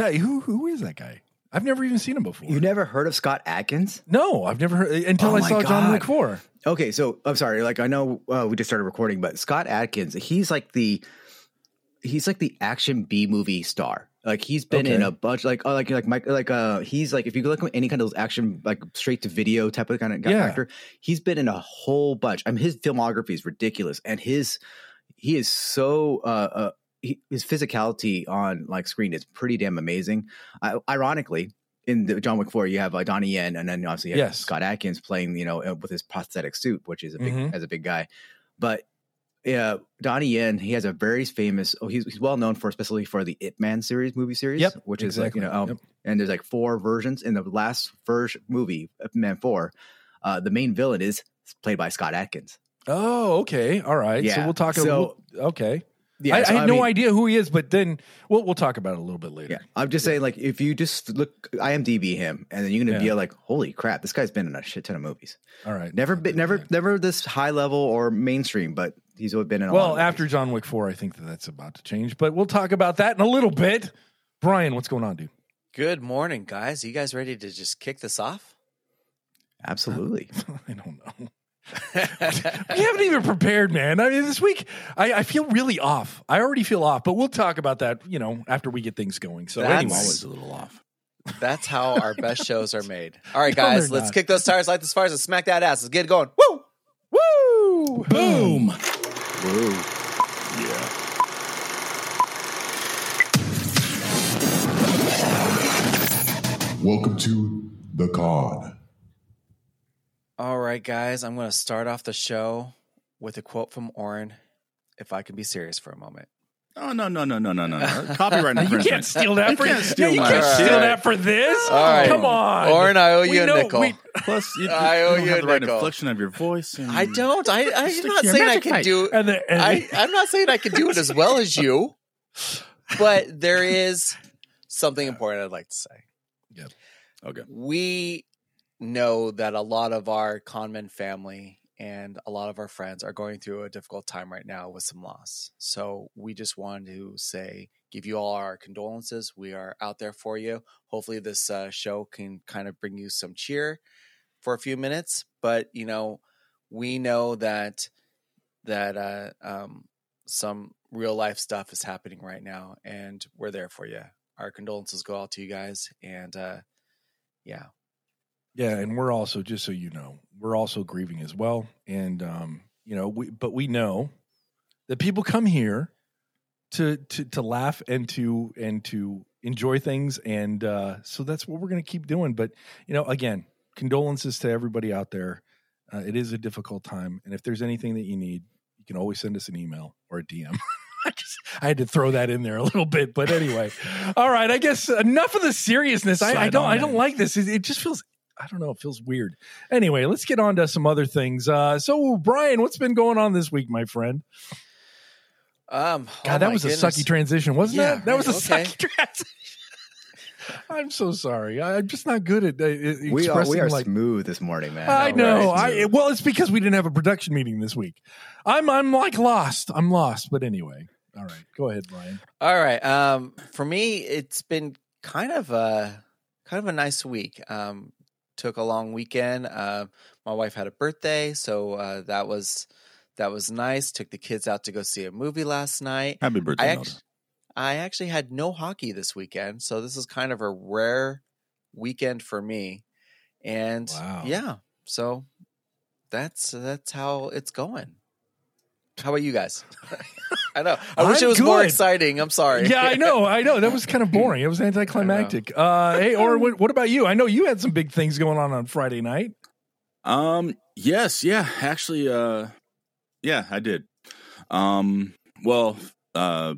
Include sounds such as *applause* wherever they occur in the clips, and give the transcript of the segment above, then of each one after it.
Yeah, who who is that guy? I've never even seen him before. You never heard of Scott Adkins? no, I've never heard until Oh I saw John God. Wick Four. Okay, so I'm sorry. Like I know uh, we just started recording, but Scott Adkins, he's like the he's like the action B movie star. Like he's been in a bunch, like oh, like like Mike, like uh, he's like if you look at any kind of those action like straight to video type of kind of Yeah. actor, he's been in a whole bunch. I mean, his filmography is ridiculous, and his he is so uh, uh he, his physicality on like screen is pretty damn amazing. I, ironically, in the John Wick Four, you have uh, Donnie Yen, and then obviously Yes. Scott Adkins playing, you know, uh, with his prosthetic suit, which is a big Mhm. as a big guy. But yeah, Donnie Yen, he has a very famous. Oh, he's he's well known for especially for the Ip Man series movie series, Yep, which is like you know, um, Yep. and there's like four versions. In the last first movie, Ip Man Four, uh, the main villain is played by Scott Adkins. Oh, okay, all right. So Yeah, we'll talk. so- we'll- okay, Yeah, I, so, I had no mean, idea who he is, but then we'll we'll talk about it a little bit later. Yeah, I'm just saying, like, if you just look IMDb him, and then you're gonna Yeah. be like, "Holy crap, this guy's been in a shit ton of movies." All right. Never been, never, never this high level or mainstream, but he's been in. A lot Well, of after movies. John Wick Four, I think that that's about to change, but we'll talk about that in a little bit. Brian, what's going on, dude? Good morning, guys. Are you guys ready to just kick this off? Uh, absolutely, *laughs* I don't know. We haven't even prepared, man. I mean, this week I, I feel really off. I already feel off, but we'll talk about that, you know, after we get things going. So, That's- anyway, always a little off. That's how *laughs* our best shows are made. All right, No, guys, they're let's not. kick those tires, light those fires, and smack that ass. Let's get it going. Woo! woo, Boom. Whoa. Yeah. Welcome to the con. All right, guys, I'm going to start off the show with a quote from Oren. If I can be serious for a moment. Oh no no no no no no no! *laughs* Copyright You can't steal that You for can't steal you can't shit. steal that for this. All right. Come on, Oren, I owe We you a know- nickel. we- Plus, you, *laughs* I you owe don't you have a the right nickel. inflection of your voice. And I don't. I, I'm not saying I can mic. do. and the, and I, I'm not saying I can do it as well as you, *laughs* but there is something important I'd like to say. Yep. Okay. We know that a lot of our conman family and a lot of our friends are going through a difficult time right now with some loss. So we just wanted to say, give you all our condolences. We are out there for you. Hopefully, this uh, show can kind of bring you some cheer for a few minutes. But you know, we know that that uh, um, some real life stuff is happening right now, and we're there for you. Our condolences go out to you guys, and uh, yeah, Yeah, and we're also just so you know, we're also grieving as well. And um, you know, we but we know that people come here to to to laugh and to and to enjoy things and uh so that's what we're going to keep doing. But you know, again, condolences to everybody out there. Uh, it is a difficult time, and if there's anything that you need, you can always send us an email or a DM. *laughs* I just I had to throw that in there a little bit, but anyway. All right, I guess enough of the seriousness. I, I don't I don't like this. It, it just feels I don't know. It feels weird. Anyway, let's get on to some other things. Uh, so, Brian, what's been going on this week, my friend? um, God, oh that was goodness. a sucky transition, wasn't Yeah, that? That was a okay. sucky *laughs* transition. I'm so sorry. I, I'm just not good at uh, expressing we are we are like. smooth this morning, man. I know. right. I well, it's because we didn't have a production meeting this week. I'm I'm like lost. I'm lost. But anyway, all right. Go ahead, Brian. All right. Um, for me, it's been kind of a kind of a nice week. Um, took a long weekend. Uh, my wife had a birthday, so uh, that was that was nice. Took the kids out to go see a movie last night. Happy I birthday, actually, I actually had no hockey this weekend, so this is kind of a rare weekend for me. And Wow. yeah, so that's that's how it's going. How about you guys? *laughs* I know. I wish I'm it was more exciting. I'm sorry. Yeah, I know. I know. That was kind of *laughs* boring. It was anticlimactic. Uh, hey, or what, what about you? I know you had some big things going on on Friday night. Um. Yes. Yeah. Actually. Uh. Yeah. I did. Um. Well. Uh.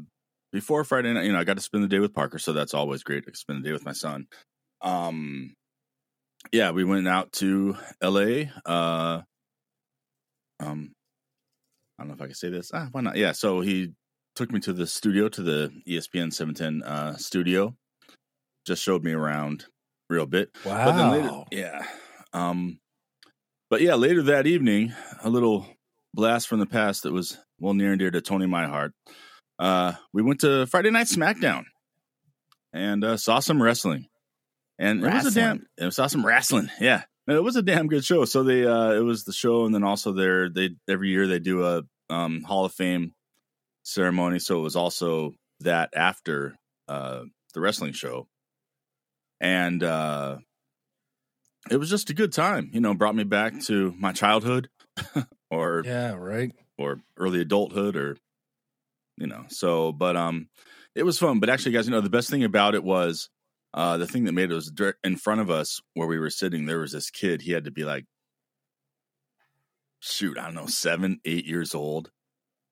Before Friday night, you know, I got to spend the day with Parker, so that's always great to spend the day with my son. Um. Yeah, we went out to L.A. Uh. Um. I don't know if I can say this. Ah, why not? Yeah. So he took me to the studio, to the ESPN 710 uh, studio. Just showed me around real bit. But then later, Wow. yeah. Um, but yeah, later that evening, a little blast from the past that was well near and dear to Tony my heart. Uh, we went to Friday Night SmackDown. and uh, saw some wrestling. And it was a damn. It saw some wrestling. Yeah, And it was a damn good show. So they, uh, it was the show, and then also their they every year they do a um, Hall of Fame ceremony. So it was also that after uh, the wrestling show, and uh, it was just a good time. You know, brought me back to my childhood, *laughs* or Yeah, right. or early adulthood or you know so but um it was fun but actually guys you know the best thing about it was uh the thing that made it was in front of us where we were sitting there was this kid he had to be like shoot i don't know seven eight years old.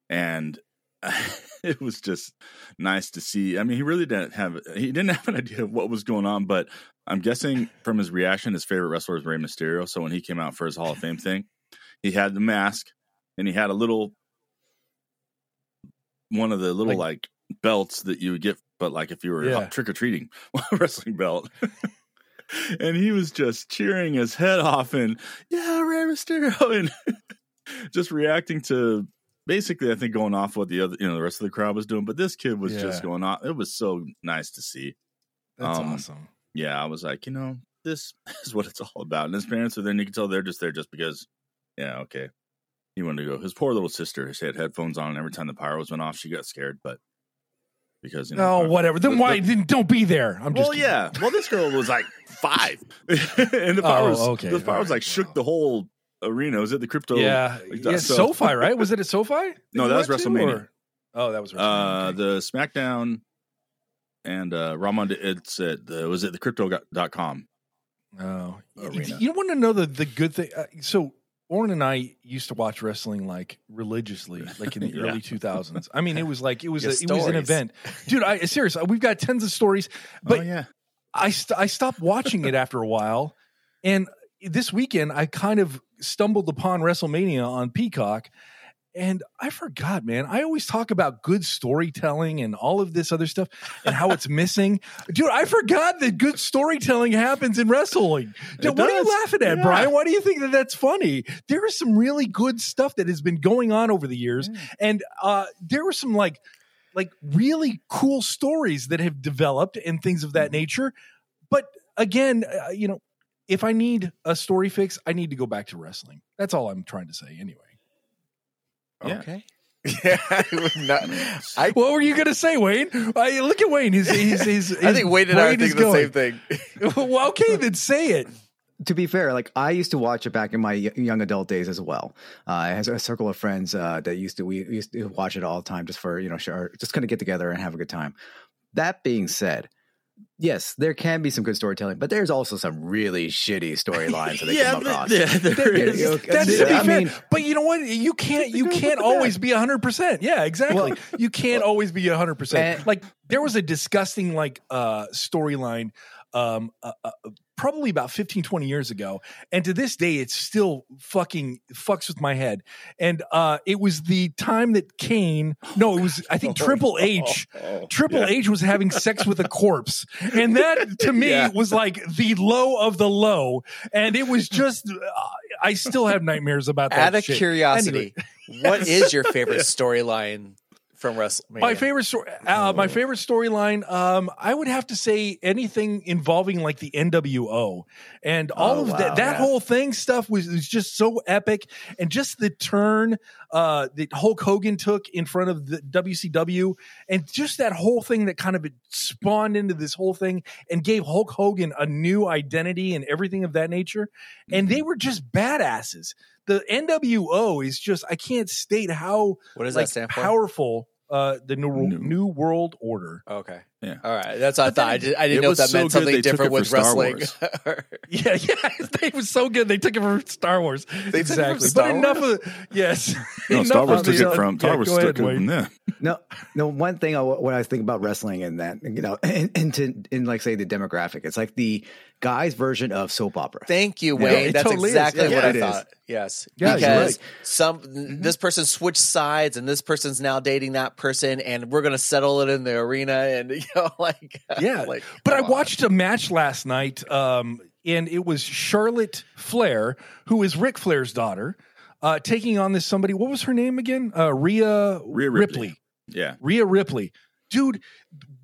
And *laughs* it was just nice to see i mean he really didn't have he didn't *laughs* have an idea of what was going on but i'm guessing from his reaction his favorite wrestler was Rey Mysterio. So when he came out for his hall of fame thing he had the mask and he had a little one of the little like, belts that you would get but like if you were Yeah. trick or treating *laughs* wrestling belt *laughs* and he was just cheering his head off and yeah Rey Mysterio *laughs* and just reacting to basically I think going off what the other you know the rest of the crowd was doing but this kid was just going off it was so nice to see That's Um, awesome. yeah, I was like, you know, this is what it's all about. And his parents are then you can tell they're just there just because, yeah, okay. He wanted to go. His poor little sister, she had headphones on, and every time the pyros went off, she got scared. But because you know, Oh, whatever. Then the- why? the- then don't be there. I'm just. well, yeah. Well, this girl was like *laughs* five, *laughs* and the Oh, was okay. the All right. like shook the whole arena. Was it the crypto? Yeah, like yeah. so- SoFi, right? Was *laughs* it at SoFi? No, that was WrestleMania. or- Oh, that was Uh, okay. the SmackDown and uh Ramon. It's at the was it the crypto.com. Oh, arena. you want to know the the good thing? Uh, so Oren and I used to watch wrestling like religiously, like in the *laughs* Yeah. early 2000s. I mean, it was like it was a, it was an event, dude. I seriously, uh, we've got tons of stories, oh, but oh yeah, I st- I stopped watching it after a while, and this weekend I kind of stumbled upon WrestleMania on Peacock, and I forgot, man. I always talk about good storytelling and all of this other stuff and how it's missing, *laughs* dude. I forgot that good storytelling happens in wrestling. Dude, what are you laughing at, Yeah. Brian? Why do you think that that's funny? There is some really good stuff that has been going on over the years, and uh, there were some like like really cool stories that have developed and things of Mm-hmm. that nature. But again, uh, you know, if I need a story fix, I need to go back to wrestling. That's all I'm trying to say. Anyway. Okay. *laughs* Yeah, I not- I what were you going to say, Wayne? I, look at Wayne. His, his, his, his *laughs* I think Wayne and I are brain is thinking the same thing. *laughs* well, okay, then say it. to be fair, like I used to watch it back in my young adult days as well. Uh, I had a circle of friends uh, that used to we used to watch it all the time just for you know sure just kind of get together and have a good time. That being said, yes, there can be some good storytelling, but there's also some really shitty storylines that they come across. yeah, there Yeah, is. know, That's to be I fair. mean- but you know what? You can't. You can't always that. be hundred percent. Yeah, exactly. you can't always be hundred percent. Like there was a disgusting like uh storyline, um, uh, uh, probably about 15, 20 years ago, and to this day, it's still fucking fucks with my head. And uh, it was the time that Kane. No, it was I think Triple *laughs* H. Oh, Triple yeah. H was having sex with a corpse. And that to me Yeah. was like the low of the low. And it was just, uh, I still have nightmares about that. Out of shit. curiosity, what is your *laughs* favorite storyline from WrestleMania? My favorite story, uh, my favorite storyline. Um, I would have to say anything involving like the NWO and all Oh, of wow, that. That yeah. whole thing stuff was, was just so epic, and just the turn uh, that Hulk Hogan took in front of the WCW, and just that whole thing that kind of spawned into this whole thing and gave Hulk Hogan a new identity and everything of that nature. And Mm-hmm. they were just badasses. The NWO is just I can't state how What does like, that stand for? powerful uh the new, New. new world order Okay. Yeah. All right. That's what I thought. I, did, I didn't know if that so meant good something different with wrestling. *laughs* yeah yeah *laughs* they was so good they took it from star wars They took it from exactly Star but enough Wars? of yes *laughs* No, enough Star Wars of took the- it from yeah, Star Wars go took ahead, it from them. No, no. One thing I, when I think about wrestling and that, you know, and, and to in like say the demographic, it's like the guys' version of soap opera. Thank you, Yeah, Wayne. it That's totally exactly Yeah, what yeah, I it is. thought. Yes. Yeah, because right. some Mm-hmm. this person switched sides and this person's now dating that person and we're gonna settle it in the arena and you know *laughs* like Yeah. like but I on. watched a match last night, um, and it was Charlotte Flair, who is Ric Flair's daughter, uh, taking on this somebody. What was her name again? Uh, Rhea, Rhea Ripley. Ripley. Yeah. Rhea Ripley. dude,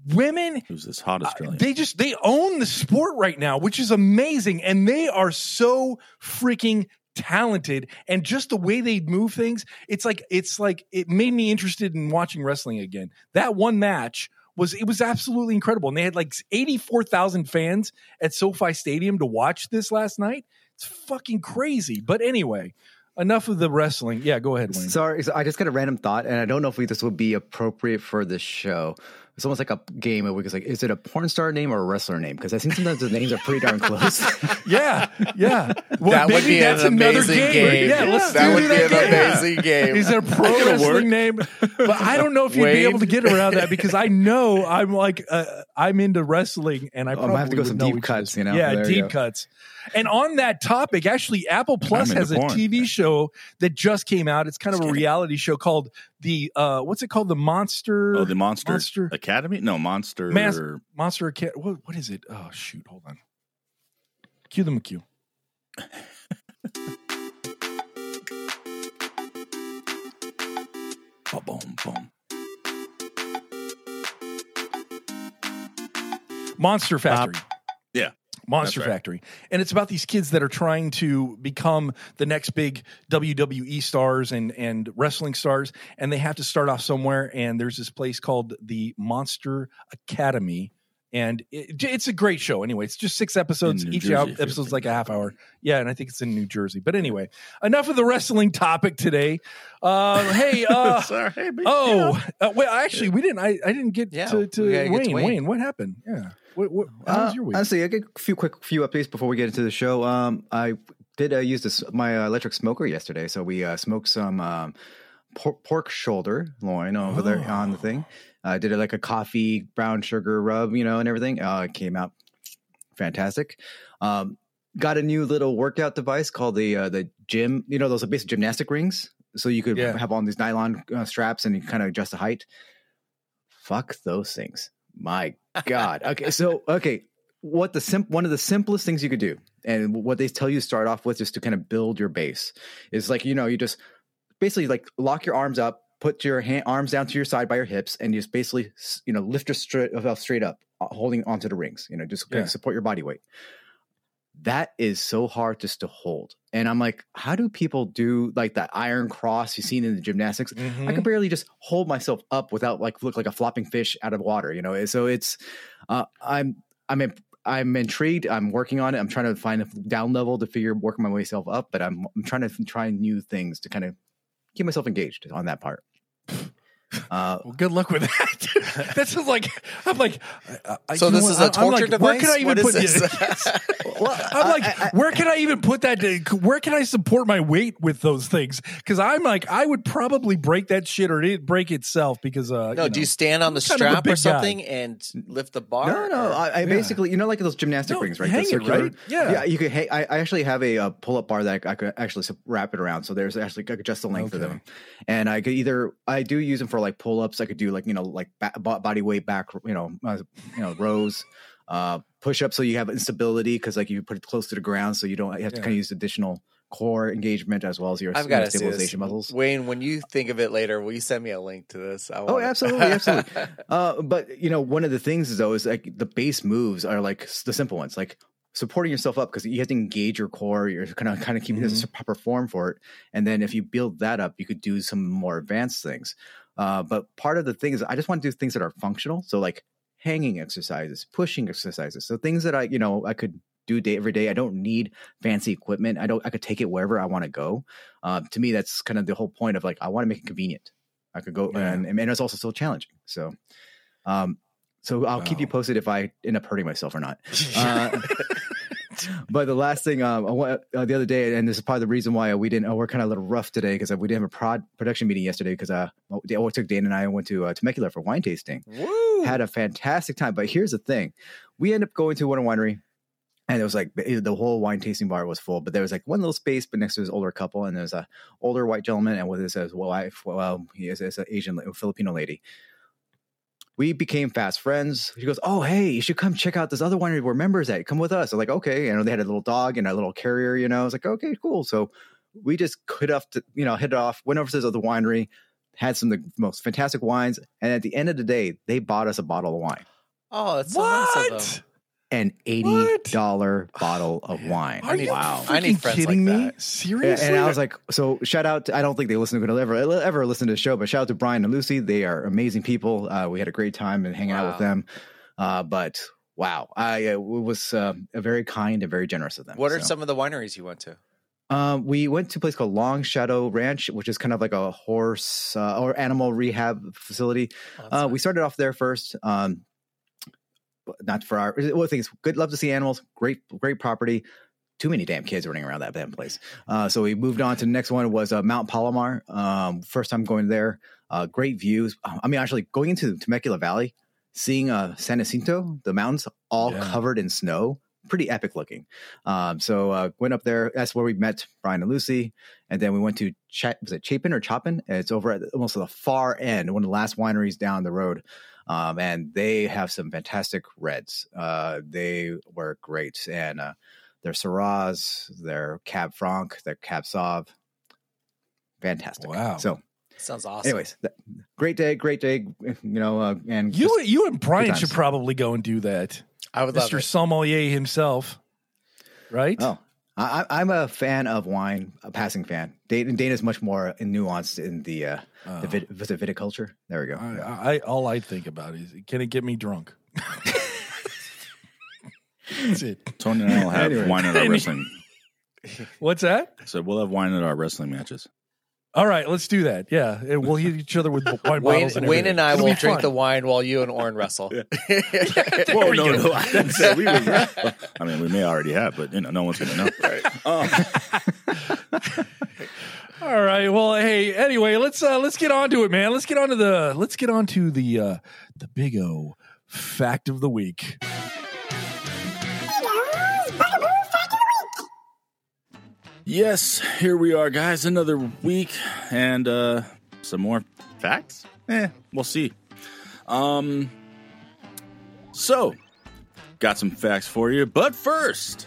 women Who's this hot uh, they just they own the sport right now, which is amazing, and they are so freaking talented. And just the way they move things, it's like it's like it made me interested in watching wrestling again. That one match was it was absolutely incredible, and they had like eighty four thousand fans at SoFi Stadium to watch this last night. It's fucking crazy. But anyway, enough of the wrestling. Yeah, go ahead, Wayne. Sorry, I just got a random thought, and I don't know if we, this would be appropriate for the show. It's almost like a game of it's like, is it a porn star name or a wrestler name? Because I think sometimes the names are pretty darn close. *laughs* yeah, yeah. Well, that would maybe be that's an another amazing game. game. Yeah, let's that do would that be an game. amazing game. Is it a pro wrestling work. name? But I don't know if you'd be able to get around that because I know I'm like uh, I'm into wrestling and I I'm probably gonna have to go some deep cuts, you know? Yeah, There deep cuts. And on that topic, actually, Apple Plus into has a porn. TV show that just came out. It's kind of a kidding. reality show called the uh, what's it called? The Monster oh, the Monster, Monster- Academy? No, Monster. Mas- Monster Acad- What what is it? Oh shoot, hold on. Cue the McCue. Boom, boom, boom. Monster Factory. yeah. Monster right. Factory. And it's about these kids that are trying to become the next big WWE stars and, and wrestling stars. And they have to start off somewhere. And there's this place called the Monster Academy. And it, it's a great show. Anyway, it's just six episodes. Each Jersey, out- if you're episode's like a half hour. Yeah, and I think it's in New Jersey. But anyway, enough of the wrestling topic today. Uh, hey, *laughs* uh, Sorry, but, you know. oh, uh, well, actually, we didn't. I, I didn't get Yeah, to, to Wayne. get to Wayne. Wayne. what happened? Yeah, what, what, how was Uh, your week? Honestly, I get a few quick few updates before we get into the show. Um, I did uh, use this my uh, electric smoker yesterday, so we uh, smoked some um, por- pork shoulder loin over there on the Oh. thing. I did it like a coffee brown sugar rub, you know, and everything. Uh, it came out fantastic. Um, got a new little workout device called the uh, the gym. You know, those are basic gymnastic rings, so you could Yeah. have on these nylon uh, straps and you kind of adjust the height. Fuck those things. My God. *laughs* Okay, so okay, what the sim- one of the simplest things you could do, and what they tell you to start off with, just to kind of build your base, is like you know you just basically like lock your arms up, put your hand, arms down to your side by your hips, and just basically you know lift yourself straight up, uh, holding onto the rings. You know, just Yeah. support your body weight. That is so hard just to hold, and I'm like, how do people do like that iron cross you've seen in the gymnastics? I Mhm. could barely just hold myself up without like look like a flopping fish out of water, you know. So it's uh, I'm I'm I'm intrigued. I'm working on it. I'm trying to find a down level to figure working my way self up, but I'm I'm trying to try new things to kind of keep myself engaged on that part. Uh, Well, good luck with that. *laughs* that sounds like I'm like. I- I- So you know this what? is a I'm- I'm torture like, Where can? I even What is put this? *laughs* *laughs* Well, I'm like, I- I- where can I even put that? To, where can I support my weight with those things? Because I'm like, I would probably break that shit or it break itself because. Uh, no, you do you stand on the I'm kind of a strap big or guy. something and lift the bar? no, no, or- I, I Yeah. basically you know like those gymnastic No, rings, right? hang The it, right? Yeah. yeah. You could. Hang, I, I actually have a, uh pull up bar that I could actually wrap it around. So there's actually I could adjust the length of them, and I could either I do use them for like pull ups. I could do like you know like ba- body weight back, you know, uh, you know rows. Uh, push up so you have instability because like you put it close to the ground so you don't you have to Yeah. kind of use additional core engagement as well as your I've got know, to see this. stabilization muscles. Wayne, when you think of it later, will you send me a link to this? I Oh, absolutely, absolutely. *laughs* Uh, but you know, one of the things is though is like the base moves are like the simple ones, like supporting yourself up because you have to engage your core. You're kind of kind of keeping this proper form for it, and then if you build that up, you could do some more advanced things. Uh, but part of the thing is, I just want to do things that are functional. So like hanging exercises, pushing exercises, so things that I you know I could do day every day. I don't need fancy equipment. I don't. I could take it wherever I want to go. Uh, to me, that's kind of the whole point of like I want to make it convenient. I could go Yeah. and, and it's also still challenging. So, um, so I'll keep you posted if I end up hurting myself or not. *laughs* Uh, *laughs* *laughs* but the last thing, um, I wa- uh, the other day, and this is probably the reason why we didn't. Oh, we're kind of a little rough today because we didn't have a prod production meeting yesterday because uh, well, it took Dan and I went to uh, Temecula for wine tasting Woo! had a fantastic time. But here's the thing: we ended up going to one winery, and it was like the whole wine tasting bar was full. But there was like one little space, but next to this older couple, and there's a older white gentleman, and with his his wife, well, he is, is an Asian Filipino lady. We became fast friends. She goes, "Oh, hey, you should come check out this other winery where members at. Come with us." I'm like, "Okay." You know, they had a little dog and a little carrier. You know, I was like, "Okay, cool." So we just hit off, to, you know, hit it off, went over to this other winery had some of the most fantastic wines, and at the end of the day, they bought us a bottle of wine, Oh, that's so nice of them. What? an eighty dollar *sighs* bottle of wine. Are you Wow. freaking I need friends kidding like me? that. Seriously? and I was like, so shout out. To, I don't think they listen to ever ever listen to the show, but shout out to Brian and Lucy. They are amazing people. Uh, we had a great time and hanging out with them. Uh, but wow, I uh, it was uh, very kind and very generous of them. What are So, some of the wineries you went to? Um, we went to a place called Long Shadow Ranch, which is kind of like a horse uh, or animal rehab facility. Oh, Uh, nice. we started off there first. Um, but not for our. Well, things good. Love to see animals. Great, great property. Too many damn kids running around that damn place. Uh, so we moved on to the next one was uh, Mount Palomar. Um, first time going there. Uh, great views. I mean, actually going into the Temecula Valley, seeing uh, San Jacinto, the mountains all Yeah. covered in snow. Pretty epic looking. Um, so uh, went up there. That's where we met Brian and Lucy, and then we went to Ch- was it Chapin or Chopin? It's over at almost at the far end, one of the last wineries down the road. Um, and they have some fantastic reds. Uh, they were great, and uh, their Syrahs, their Cab Franc, their Cab Sauv, fantastic. Wow. So, Sounds awesome. anyways, th- great day, great day. You know, uh, and you, just- you and Brian should probably go and do that. I would Mr. it. Sommelier himself. Right? Oh, I, I- I'm a fan of wine, a passing fan. Dana, Dana's much more nuanced in the uh, Oh. the vit, viticulture. There we go. I, I all I think about is can it get me drunk? *laughs* That's it. Tony and I will have Anyway. wine at our *laughs* wrestling. What's that? So we'll have wine at our wrestling matches. All right, let's do that. Yeah, and we'll hit each other with *laughs* wine Wayne, bottles. And Wayne everything. and I It'll will drink fun. the wine while you and Oren wrestle. *laughs* *laughs* Whoa, we no, go. no, I didn't say we would. I mean, we may already have, but you know, no one's going to know. Um, All right. Well, hey. Anyway, let's uh let's get on to it, man. Let's get on to the let's get on to the uh the big O fact of the week. Yes, here we are, guys. Another week and uh some more facts. Eh, we'll see. Um, so got some facts for you, but first,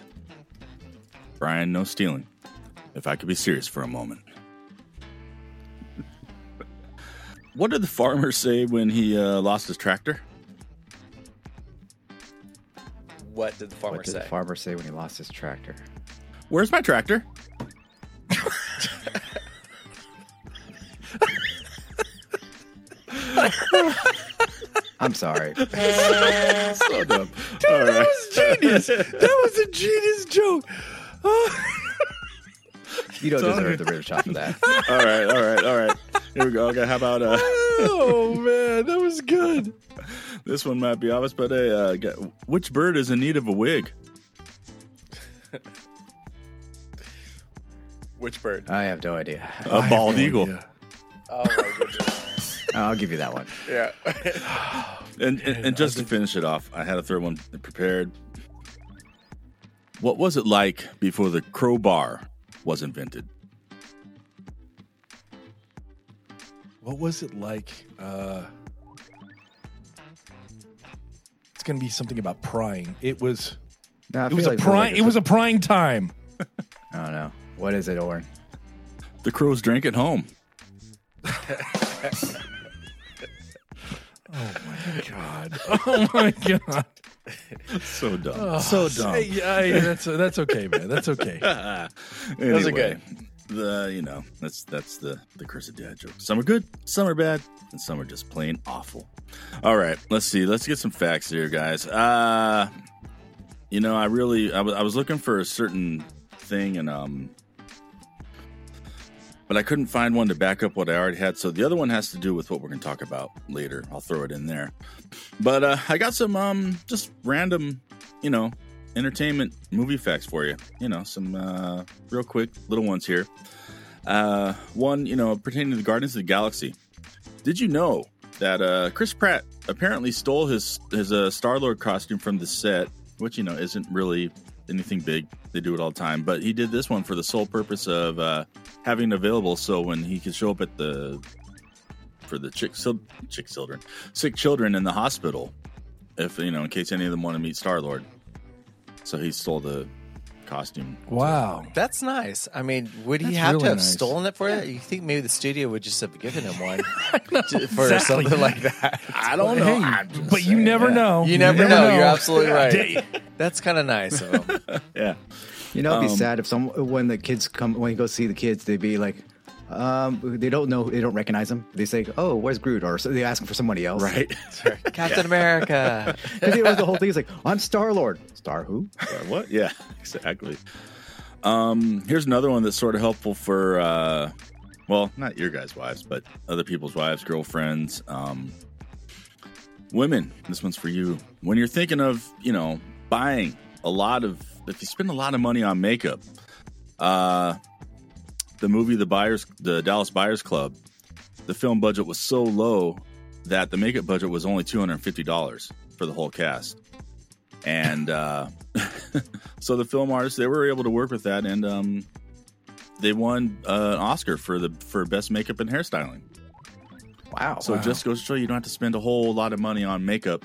Brian, no stealing. If I could be serious for a moment. What did the farmer say when he uh, lost his tractor? What did the farmer what did say? the farmer say when he lost his tractor? Where's my tractor? *laughs* I'm sorry. so dumb. All That right. was genius. that was a genius joke. *laughs* You don't deserve the rib shot for that. *laughs* all right, all right, all right. Here we go. Okay, how about uh, oh man, that was good. this one might be obvious, but uh, which bird is in need of a wig? Which bird? I have no idea. A I bald no eagle. idea. Oh my goodness. I'll give you that one. yeah. And, and, and just to finish it off, I had a third one prepared. What was it like before the crowbar was invented? What was it like? Uh, it's going to be something about prying. It was. No, It was feel a like prying. like It was a prying time. *laughs* I don't know. What is it, Oren? The crows drank at home. *laughs* Oh my god! *laughs* Oh my god! So dumb. Oh, so dumb. yeah, yeah, that's that's okay, man. That's okay. Those are good. The you know that's that's the the curse of dad joke. Some are good, some are bad, and some are just plain awful. All right, let's see. Let's get some facts here, guys. Uh you know, I really I was I was looking for a certain thing, and um, but I couldn't find one to back up what I already had. So the other one has to do with what we're going to talk about later. I'll throw it in there. But uh, I got some um just random, you know, entertainment movie facts for you. You know, some uh, real quick little ones here. Uh, one, you know, pertaining to the Guardians of the Galaxy. Did you know that uh, Chris Pratt apparently stole his his uh, Star Lord costume from the set, which you know isn't really anything big. They do it all the time, but he did this one for the sole purpose of uh, having it available, so when he could show up at the for the chick chick children sick children in the hospital, if you know, in case any of them want to meet Star Lord. So he stole the costume. Wow. That's nice. I mean, would he That's have really to have nice. stolen it for it? You think maybe the studio would just have given him one *laughs* to- for exactly. something like that? I don't know. Hey, I'm just but you saying, never yeah. know. You never know. You're absolutely right. That's kind of nice of him. *laughs* Yeah. You know, it'd be Um, sad if some when the kids come when you go see the kids, they'd be like, um, they don't know, they don't recognize him. They say, "Oh, where's Groot?" Or so they ask him for somebody else, Right. *laughs* Captain America. *laughs* Because it was the whole thing is like, "I'm Star Lord." Star who? Uh, what? Yeah, *laughs* exactly. Um, here's another one that's sort of helpful for, uh, well, not your guys' wives, but other people's wives, girlfriends, um, women. This one's for you. When you're thinking of, you know, buying a lot of, if you spend a lot of money on makeup, uh, the movie The Buyers, the Dallas Buyers Club, the film budget was so low that the makeup budget was only two hundred and fifty dollars for the whole cast, and uh, *laughs* so the film artists they were able to work with that, and um, they won uh, an Oscar for the for best makeup and hairstyling. Wow. So it just goes to show you don't have to spend a whole lot of money on makeup.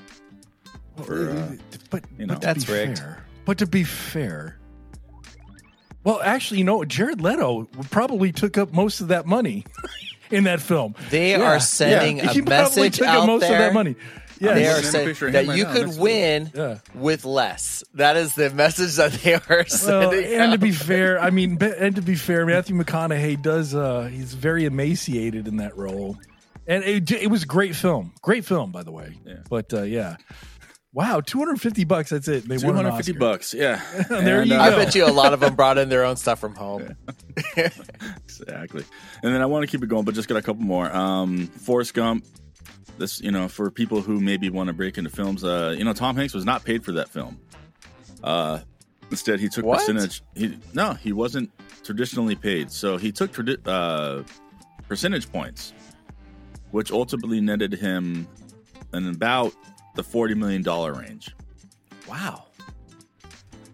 For, uh, but, you know. but That's rigged. fair, but to be fair, well, actually, you know, Jared Leto probably took up most of that money in that film. They Yeah, are sending yeah. a he probably message took out up most there. of that money. Yeah, they are looking at a saying that right you now could next to win Yeah. with less. That is the *laughs* message that they are Well, sending. and to be fair, I mean, *laughs* and to be fair, Matthew McConaughey does. uh He's very emaciated in that role, and it, it was a great film. Great film, by the way. Yeah. But uh, yeah, wow, two hundred fifty bucks. That's it. They Two won an hundred fifty Oscar. bucks, yeah. *laughs* There And, you uh, I bet you a lot of them brought in their own stuff from home. *laughs* Exactly. And then I want to keep it going, but just got a couple more. Um, Forrest Gump. This, you know, for people who maybe want to break into films, uh, you know, Tom Hanks was not paid for that film. Uh, instead, he took What? percentage. He no, he wasn't traditionally paid, so he took tradi- uh, percentage points, which ultimately netted him an about the forty million dollar range. Wow.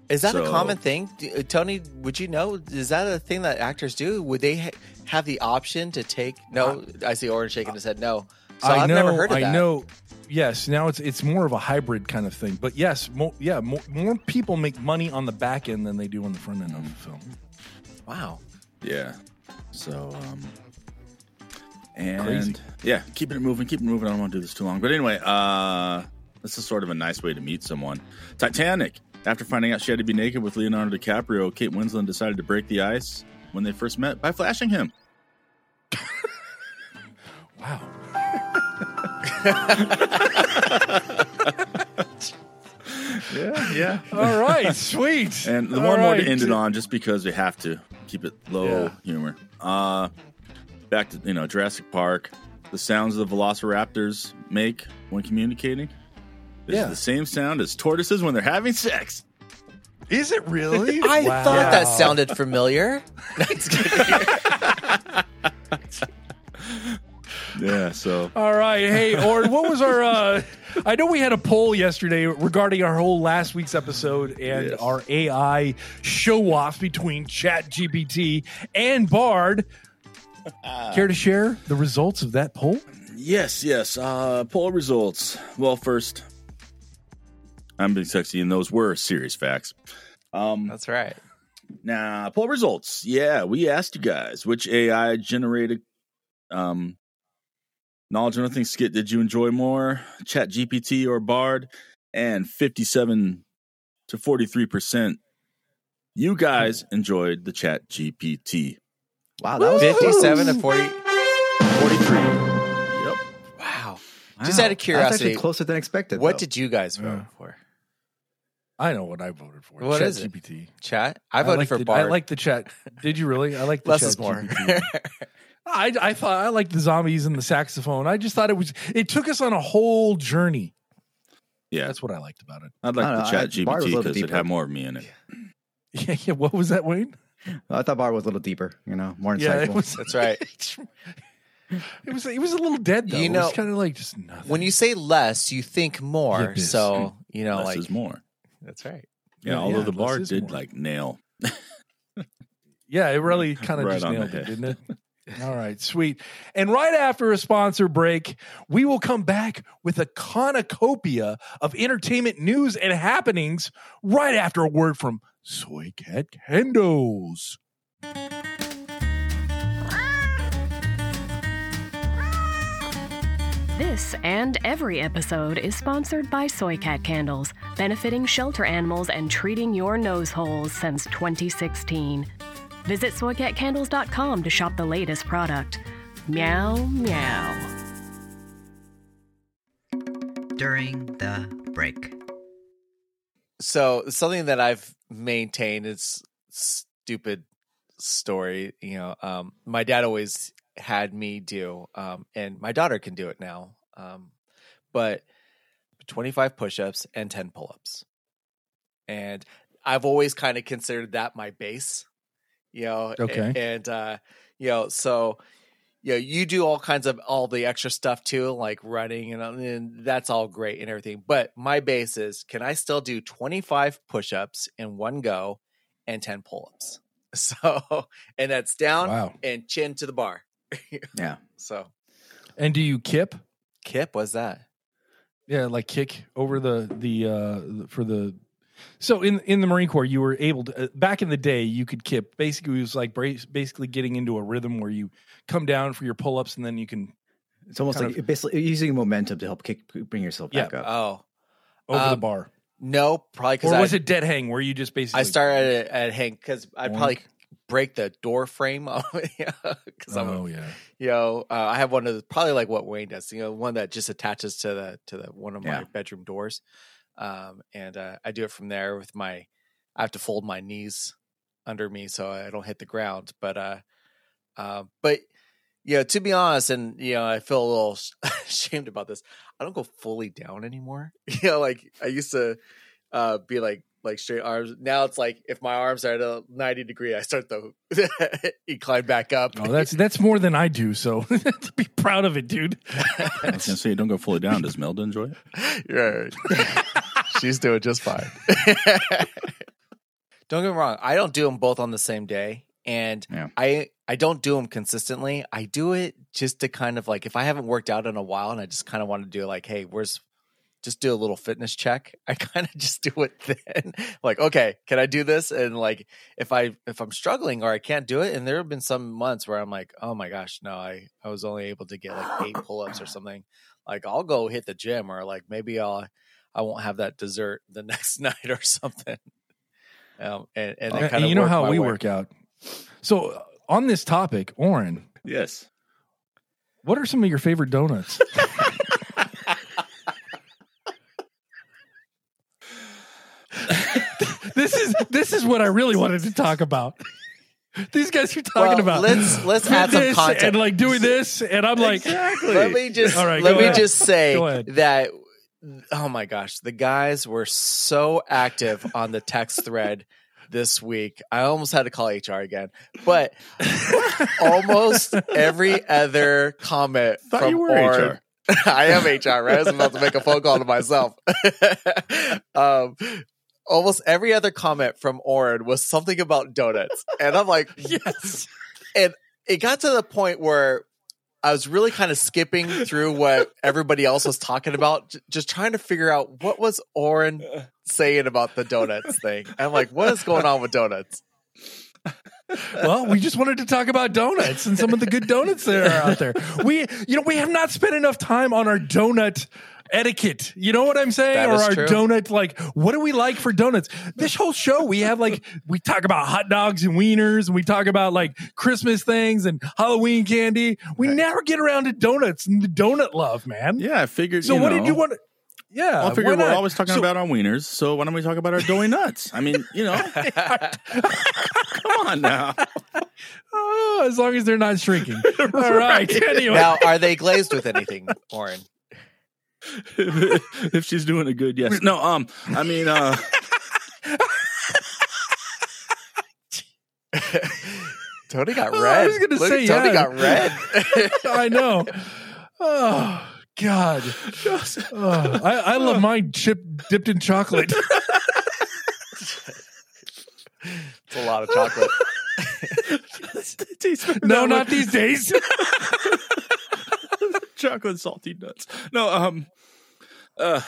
Is that a common thing? Do- uh, Tony, would you know? Is that a thing that actors do? Would they ha- have the option to take? No, I see Oren's shaking his head. No. So I have know. never heard of I that. know. Yes, now it's it's more of a hybrid kind of thing. But yes, more, yeah, more, more people make money on the back end than they do on the front end of the film. Wow. Yeah. So, um, and Crazy. yeah, keeping it moving, keeping it moving. I don't want to do this too long, but anyway, uh, this is sort of a nice way to meet someone. Titanic. After finding out she had to be naked with Leonardo DiCaprio, Kate Winslet decided to break the ice when they first met by flashing him. *laughs* Wow. *laughs* Yeah, yeah. All right, sweet. And the All one more to end it on, just because we have to keep it low Yeah. humor. Uh, back to you know Jurassic Park. The sounds the velociraptors make when communicating. This Yeah. is the same sound as tortoises when they're having sex. Is it really? I Wow. thought that sounded familiar. *laughs* That's good. *laughs* Yeah, so All right, hey, or what was our? uh I know we had a poll yesterday regarding our whole last week's episode and Yes. our AI show off between Chat GPT and Bard. Care to share the results of that poll? yes, yes. Uh, poll results. Well, first, I'm being sexy, and those were serious facts. Um, That's right. Now, poll results. Yeah, we asked you guys which AI generated um, knowledge and nothing skit did you enjoy more, Chat GPT or Bard? And 57 to 43%. You guys enjoyed the Chat GPT. Wow, that was 57 to 40. 43. Yep. Wow. Wow. Just out of That's actually curiosity, closer than expected. what though. did you guys vote Yeah. for? I know what I voted for. What Chat is it? GPT. Chat? I voted like for the, Bard. I like the chat. Did you really? I like the Less chat is more. GPT. *laughs* I, I thought I liked the zombies and the saxophone. I just thought it was. It took us on a whole journey. Yeah. That's what I liked about it. I'd like I don't the know, Chat I- Bard was a GPT little because it deeper. had more of me in it. *laughs* Yeah, yeah. What was that, Wayne? I thought Bard was a little deeper, you know, more insightful. Yeah, it was. That's right. *laughs* It was. It was a little dead though. You it know, was kind of like just nothing. when you say less, you think more. Yip is. So, mm. you know, Less like, is more. that's right. Yeah, Yeah, although yeah, the bar did more. like nail. *laughs* Yeah, it really *laughs* kind of Right just nailed it, didn't it? All right, sweet. And right after a sponsor break, we will come back with a cornucopia of entertainment news and happenings right after a word from Soy Cat Candles. This and every episode is sponsored by Soy Cat Candles, benefiting shelter animals and treating your nose holes since 2016. Visit soycatcandles.com to shop the latest product. Meow, meow. During the break. So something that I've maintained is stupid story. You know, um, my dad always had me do, um, and my daughter can do it now. Um, but 25 push-ups and 10 pull-ups, and I've always kind of considered that my base. You know, Okay. and, uh, you know, so you know, you do all kinds of all the extra stuff too, like running and, and that's all great and everything. But my base is can I still do 25 push ups in one go and 10 pull ups? *laughs* So, and that's down Wow. and chin to the bar. *laughs* Yeah. So, And do you kip? Kip, what's that? Yeah, like kick over the the uh the- for the. So in in the Marine Corps, you were able to uh, back in the day you could kip. Basically, it was like bra- basically getting into a rhythm where you come down for your pull ups and then you can It's almost Kind like basically using momentum to help kick, bring yourself Yeah. back up. Oh, over the Um, bar. no, probably because Or I, was it dead hang where you just basically I started at, at Hank because I'd probably break the door frame because *laughs* I'm Oh yeah. you know uh, i have one of the probably like what wayne does you know one that just attaches to the to the one of my Yeah. bedroom doors um and uh, i do it from there with my i have to fold my knees under me so i don't hit the ground but uh uh but you know to be honest and you know i feel a little *laughs* ashamed about this i don't go fully down anymore *laughs* you know like i used to uh be like like straight arms now it's like if my arms are at a 90 degree i start the *laughs* incline back up Oh, that's that's more than I do. So be proud of it, dude. I was gonna say, don't go fully down. Does Melda enjoy it? Right. She's doing just fine. *laughs* don't get me wrong. I don't do them both on the same day, and Yeah. I I don't do them consistently. I do it just to kind of like if I haven't worked out in a while, and I just kind of want to do like, hey, where's just do a little fitness check. *laughs* I kind of just do it then. *laughs* like, okay, can I do this? And like if I if I'm struggling or I can't do it, and there have been some months where I'm like, oh my gosh, no, I I was only able to get like eight pull ups or something. Like I'll go hit the gym or like maybe I'll I won't have that dessert the *laughs* next night or something. Um, and and, then And you know how we way. work out. So uh, on this topic, Oren, Yes. what are some of your favorite donuts? *laughs* this is this is what I really wanted to talk about. These guys are talking Well, about let's let's add some fitness context. and like doing this, and I'm like, Let me just All right, let me ahead. just say that oh my gosh, the guys were so active on the text *laughs* thread this week. I almost had to call HR again, but *laughs* almost every other comment Thought from you HR. *laughs* I am HR, right? I was about to make a phone call to myself. um, almost every other comment from Oren was something about donuts, and I'm like, yes, And it got to the point where I was really kind of skipping through what everybody else was talking about, just trying to figure out what was Oren saying about the donuts thing. I'm like, what is going on with donuts? well, we just wanted to talk about donuts and some of the good donuts that are out there. We, you know, we have not spent enough time on our donut etiquette. You know what I'm saying? That or is our true. donut, like, what do we like for donuts? This whole show, we have like, *laughs* we talk about hot dogs and wieners, and we talk about like Christmas things and Halloween candy. We never get around to donuts and the donut love, man. Yeah, I figured. So you what know, did you want? To, yeah, I why figured we're always talking So- about our wieners, so why don't we talk about our doughy nuts? I mean, you know, *laughs* *laughs* come on now. Oh, as long as they're not shrinking. All right. Anyway. Now, are they glazed with anything, Oren? *laughs* if she's doing a good yes. No, um, I mean, uh, Tony got *laughs* Oh, red. I was gonna Look, say, Tony yeah. got red. *laughs* I know. Oh God. Oh, I, I love mine chip dipped in chocolate. it's a lot of chocolate. no, not these days. Chocolate salty nuts. No, um, uh,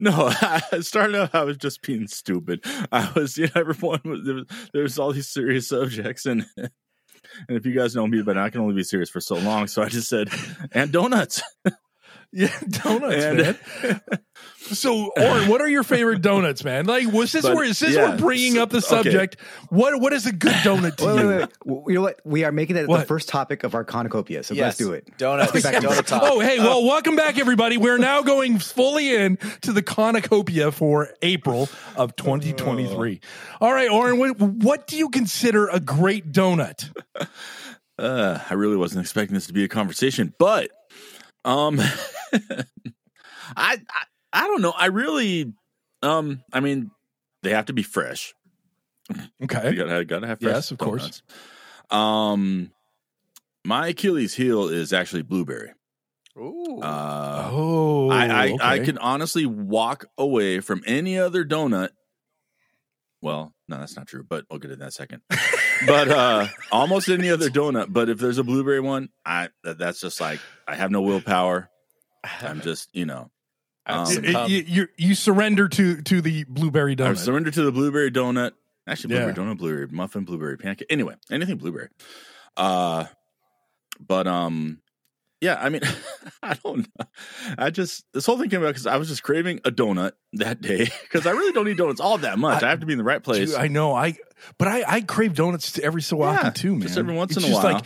No, *laughs* I started out. I was just being stupid. I was, you know, everyone was there, was there was all these serious subjects, and and if you guys know me, but I can only be serious for so long, so I just said, and donuts. *laughs* Yeah, *laughs* donuts, And- man. *laughs* So, Oren, what are your favorite donuts, man? Like, was this But, where is this yeah, we're bringing so- up the okay. subject? What what is a good donut to Wait, you? wait, wait. W- You know what? We are making that the first topic of our cornucopia. So Yes. let's do it. Donuts. Let's get back to Donut talk. Oh, hey, well, welcome back, everybody. We're now going fully in to the cornucopia for April of 2023. All right, Oren, what, what do you consider a great donut? *laughs* Uh, I really wasn't expecting this to be a conversation, but um, *laughs* I, I I don't know. I really um, I mean, they have to be fresh. You Okay. gotta gotta have fresh. Yes, of course. donuts. Um, my Achilles heel is actually blueberry. Ooh. Uh, Oh, I I, I can honestly walk away from any other donut. Well, no, that's not true, but I'll get to that in a second. *laughs* but uh almost any other donut. But if there's a blueberry one, I that, that's just like I have no willpower. I'm *laughs* just you know um, You- you, you, you surrender to to the blueberry I've donut. surrendered to the blueberry donut. Actually, blueberry Yeah. donut, blueberry muffin, blueberry pancake. Anyway, anything blueberry. Uh, but um, yeah. I mean, *laughs* I don't. know. I just this whole thing came about because I was just craving a donut that day *laughs* because I really don't eat donuts all that much. I, I- have to be in the right place. Dude, I know. I but I I crave donuts every so Yeah, often too, man. just every once It's in a just while. Like,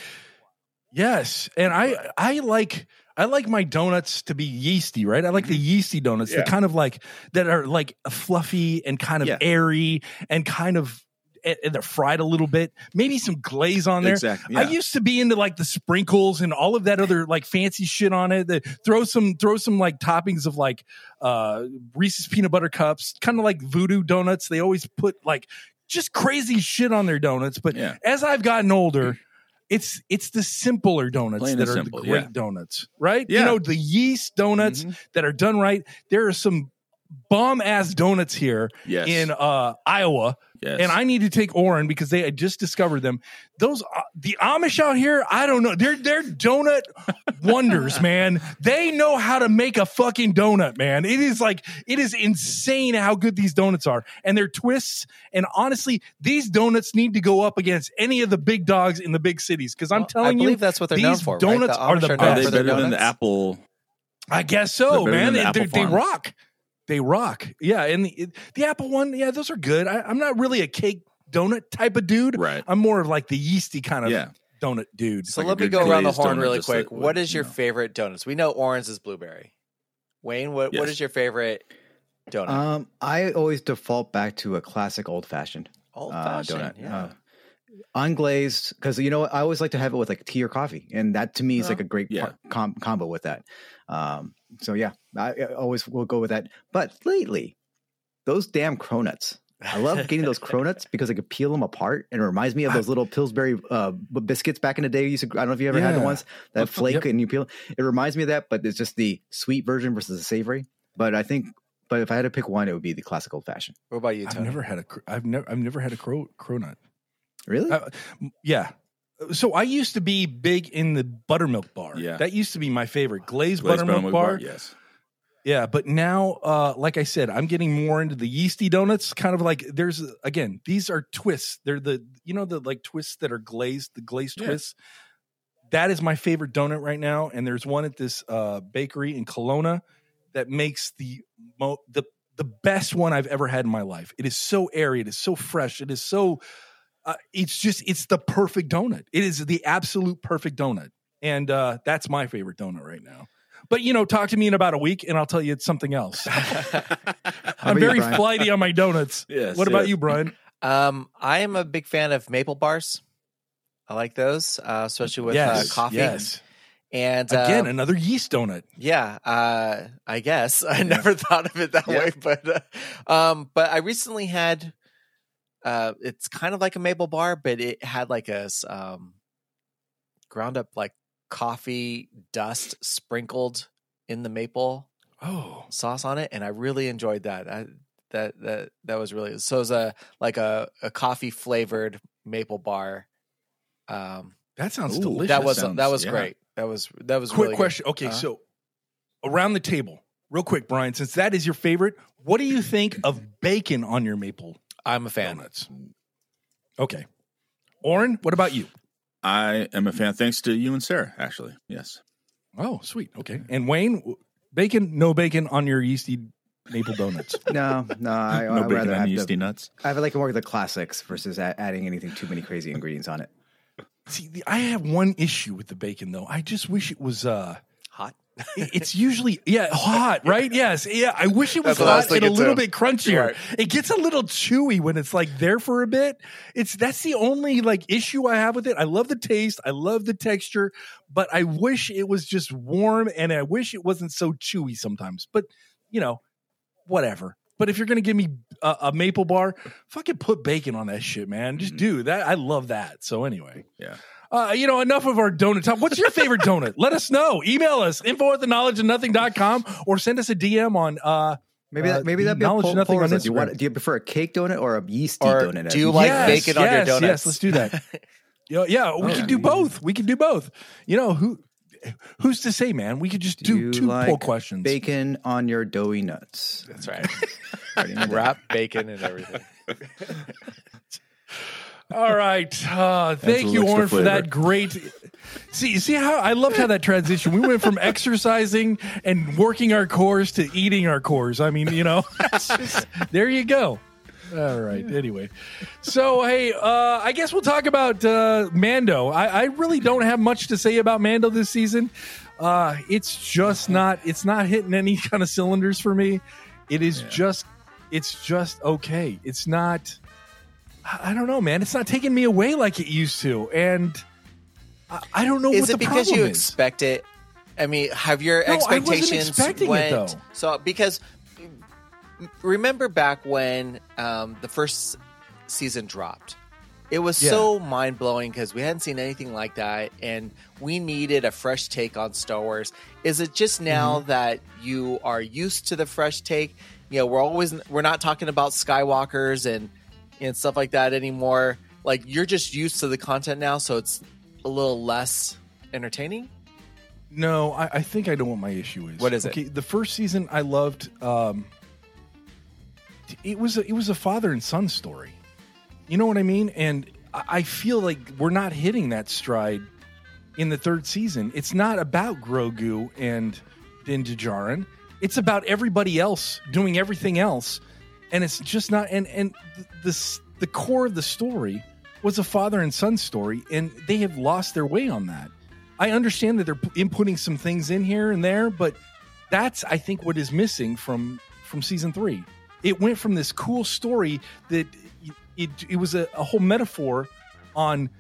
yes, and I I like I like my donuts to be yeasty, right? I like the yeasty donuts, Mm-hmm. Yeah. the kind of like that are like fluffy and kind of Yeah. airy and kind of and they're fried a little bit, maybe some glaze on there. Exactly. I used to be into like the sprinkles and all of that other like fancy shit on it. That throw some throw some like toppings of like uh Reese's peanut butter cups, kind of like voodoo donuts. They always put like just crazy shit on their donuts. But Yeah. as I've gotten older, it's it's the simpler donuts Plain that are simple, the great yeah. donuts, right? You know, the yeast donuts Mhm. that are done right. There are some bomb ass donuts here Yes. in uh Iowa yes. and I need to take Oren because they had just discovered them. Those uh, the Amish out here, I don't know. They're they're donut *laughs* wonders, man. They know how to make a fucking donut, man. It is like it is insane how good these donuts are, and their twists. And honestly, these donuts need to go up against any of the big dogs in the big cities because I'm Well, telling I you, that's what they're these known for. right? donuts The are the Amish are best. they for better than the apple? I guess so, man. than the They, they, they rock. They rock. Yeah, and the, the Apple one, yeah, those are good. I, I'm not really a cake donut type of dude. Right. I'm more of like the yeasty kind of Yeah. donut dude. So like let me go around the horn donut, really quick. that What would, is your you know. favorite donuts? We know Oren's is blueberry. Wayne, what, what Yes. is your favorite donut? Um, I always default back to a classic old fashioned Old uh, fashioned. donut. Yeah. Uh, unglazed, because you know? I always like to have it with like tea or coffee, and that to me is Uh-huh. like a great Yeah. par- com- combo with that. Um, so yeah, I, I always will go with that. But lately, those damn cronuts. I love getting those cronuts *laughs* because I could peel them apart, and it reminds me of those little Pillsbury uh, biscuits back in the day. You used to, I don't know if you ever had the ones that flake Yep. and you peel. It reminds me of that, but it's just the sweet version versus the savory. But I think, but if I had to pick one, it would be the classic old fashioned. what about you, I've never had a. cr- I've never. I've never had a crow cronut. Really? Uh, yeah. So I used to be big in the buttermilk bar. Yeah. That used to be my favorite glazed, Glazed buttermilk, buttermilk bar. Yes. Yeah, but now, uh, like I said, I'm getting more into the yeasty donuts. Kind of like there's again, these are twists. They're the you know the like twists that are glazed, the glazed Yeah. twists. That is my favorite donut right now, and there's one at this uh, bakery in Kelowna that makes the mo- the the best one I've ever had in my life. It is so airy, it is so fresh, it is so. Uh, it's just it's the perfect donut. It is the absolute perfect donut, and uh, that's my favorite donut right now. But you know, talk to me in about a week, and I'll tell you it's something else. *laughs* I'm about you, very flighty on my donuts. *laughs* Yes, what about you, Brian? Um, I am a big fan of maple bars. I like those, uh, especially with uh, coffee. Yes. And Again, uh, another yeast donut. yeah, uh, I guess *laughs* I never thought of it that Yeah. way, but uh, um, but I recently had. Uh, it's kind of like a maple bar, but it had like a um, ground up like coffee dust sprinkled in the maple Oh, sauce on it, and I really enjoyed that. I, that that that was really so. It was a like a, a coffee flavored maple bar. Um, that sounds Ooh, delicious. that was sounds- that was yeah. great. That was that was quick really good. question. Okay, Uh-huh. so around the table, real quick, Brian, since that is your favorite, what do you think of bacon on your maple I'm a fan. donuts? Okay. Oren, what about you? I am a fan. Thanks to you and Sarah, actually. Yes. Oh, sweet. Okay. And Wayne, bacon, no bacon on your yeasty maple donuts. *laughs* No, no, I, no I'd bacon rather on have yeasty the, nuts. I like more of the classics versus a- adding anything too many crazy ingredients on it. See, the, I have one issue with the bacon though. I just wish it was uh Hot. it- it's usually yeah, hot, right? Yes. Yeah, I wish it was That's what was hot and a little too. bit crunchier. Right. It gets a little chewy when it's like there for a bit. It's that's the only like issue I have with it. I love the taste, I love the texture, but I wish it was just warm and I wish it wasn't so chewy sometimes. But, you know, whatever. But if you're gonna give me a, a maple bar, fucking put bacon on that shit, man. Just Mhm. do that. I love that. So anyway, Yeah. Uh, you know, enough of our donut talk. What's your favorite donut? Let us know. Email us info at the knowledge of nothing.com or send us a DM on uh Maybe Uh, that maybe the that'd be a knowledge poll, nothing poll on result. Do you want? Instagram. Do you prefer a cake donut or a yeasty Or donut? do you like yes, bacon on your yes, donuts? Yes, let's do that. *laughs* yeah, yeah, we Oh, can do yeah. both. We can do both. You know, who who's to say, man? We could just Do do, two like poll questions. bacon on your doughy nuts? That's right. Already know that. Wrap bacon and everything. *laughs* All right. Uh, thank you, Oren, for that great. See, see how I loved how that transition. We went from *laughs* exercising and working our cores to eating our cores. I mean, you know, *laughs* just- there you go. All right. Anyway, so hey, uh, I guess we'll talk about uh, Mando. I, I really don't have much to say about Mando this season. Uh, it's just not. It's not hitting any kind of cylinders for me. It is just. It's just okay. It's not. I don't know, man. It's not taking me away like it used to, and I, I don't know is what it the because you is. expect it? I mean, have your No, expectations it, went though. so because remember back when um, the first season dropped, it was Yeah. so mind blowing because we hadn't seen anything like that, and we needed a fresh take on Star Wars. Is it just now Mm-hmm. that you are used to the fresh take? You know, we're always we're not talking about Skywalkers and and stuff like that anymore. Like you're just used to the content now, so it's a little less entertaining. No, I, I think I know what my issue is. What is it? The first season I loved. Um, it was a, it was a father and son story. You know what I mean? And I I feel like we're not hitting that stride in the third season. It's not about Grogu and Din Djarin. It's about everybody else doing everything else, and it's just not. And and the the, the core of the story was a father and son story, and they have lost their way on that. I understand that they're inputting some things in here and there, but that's I think what is missing from from season three. It went from this cool story that it it was a, a whole metaphor on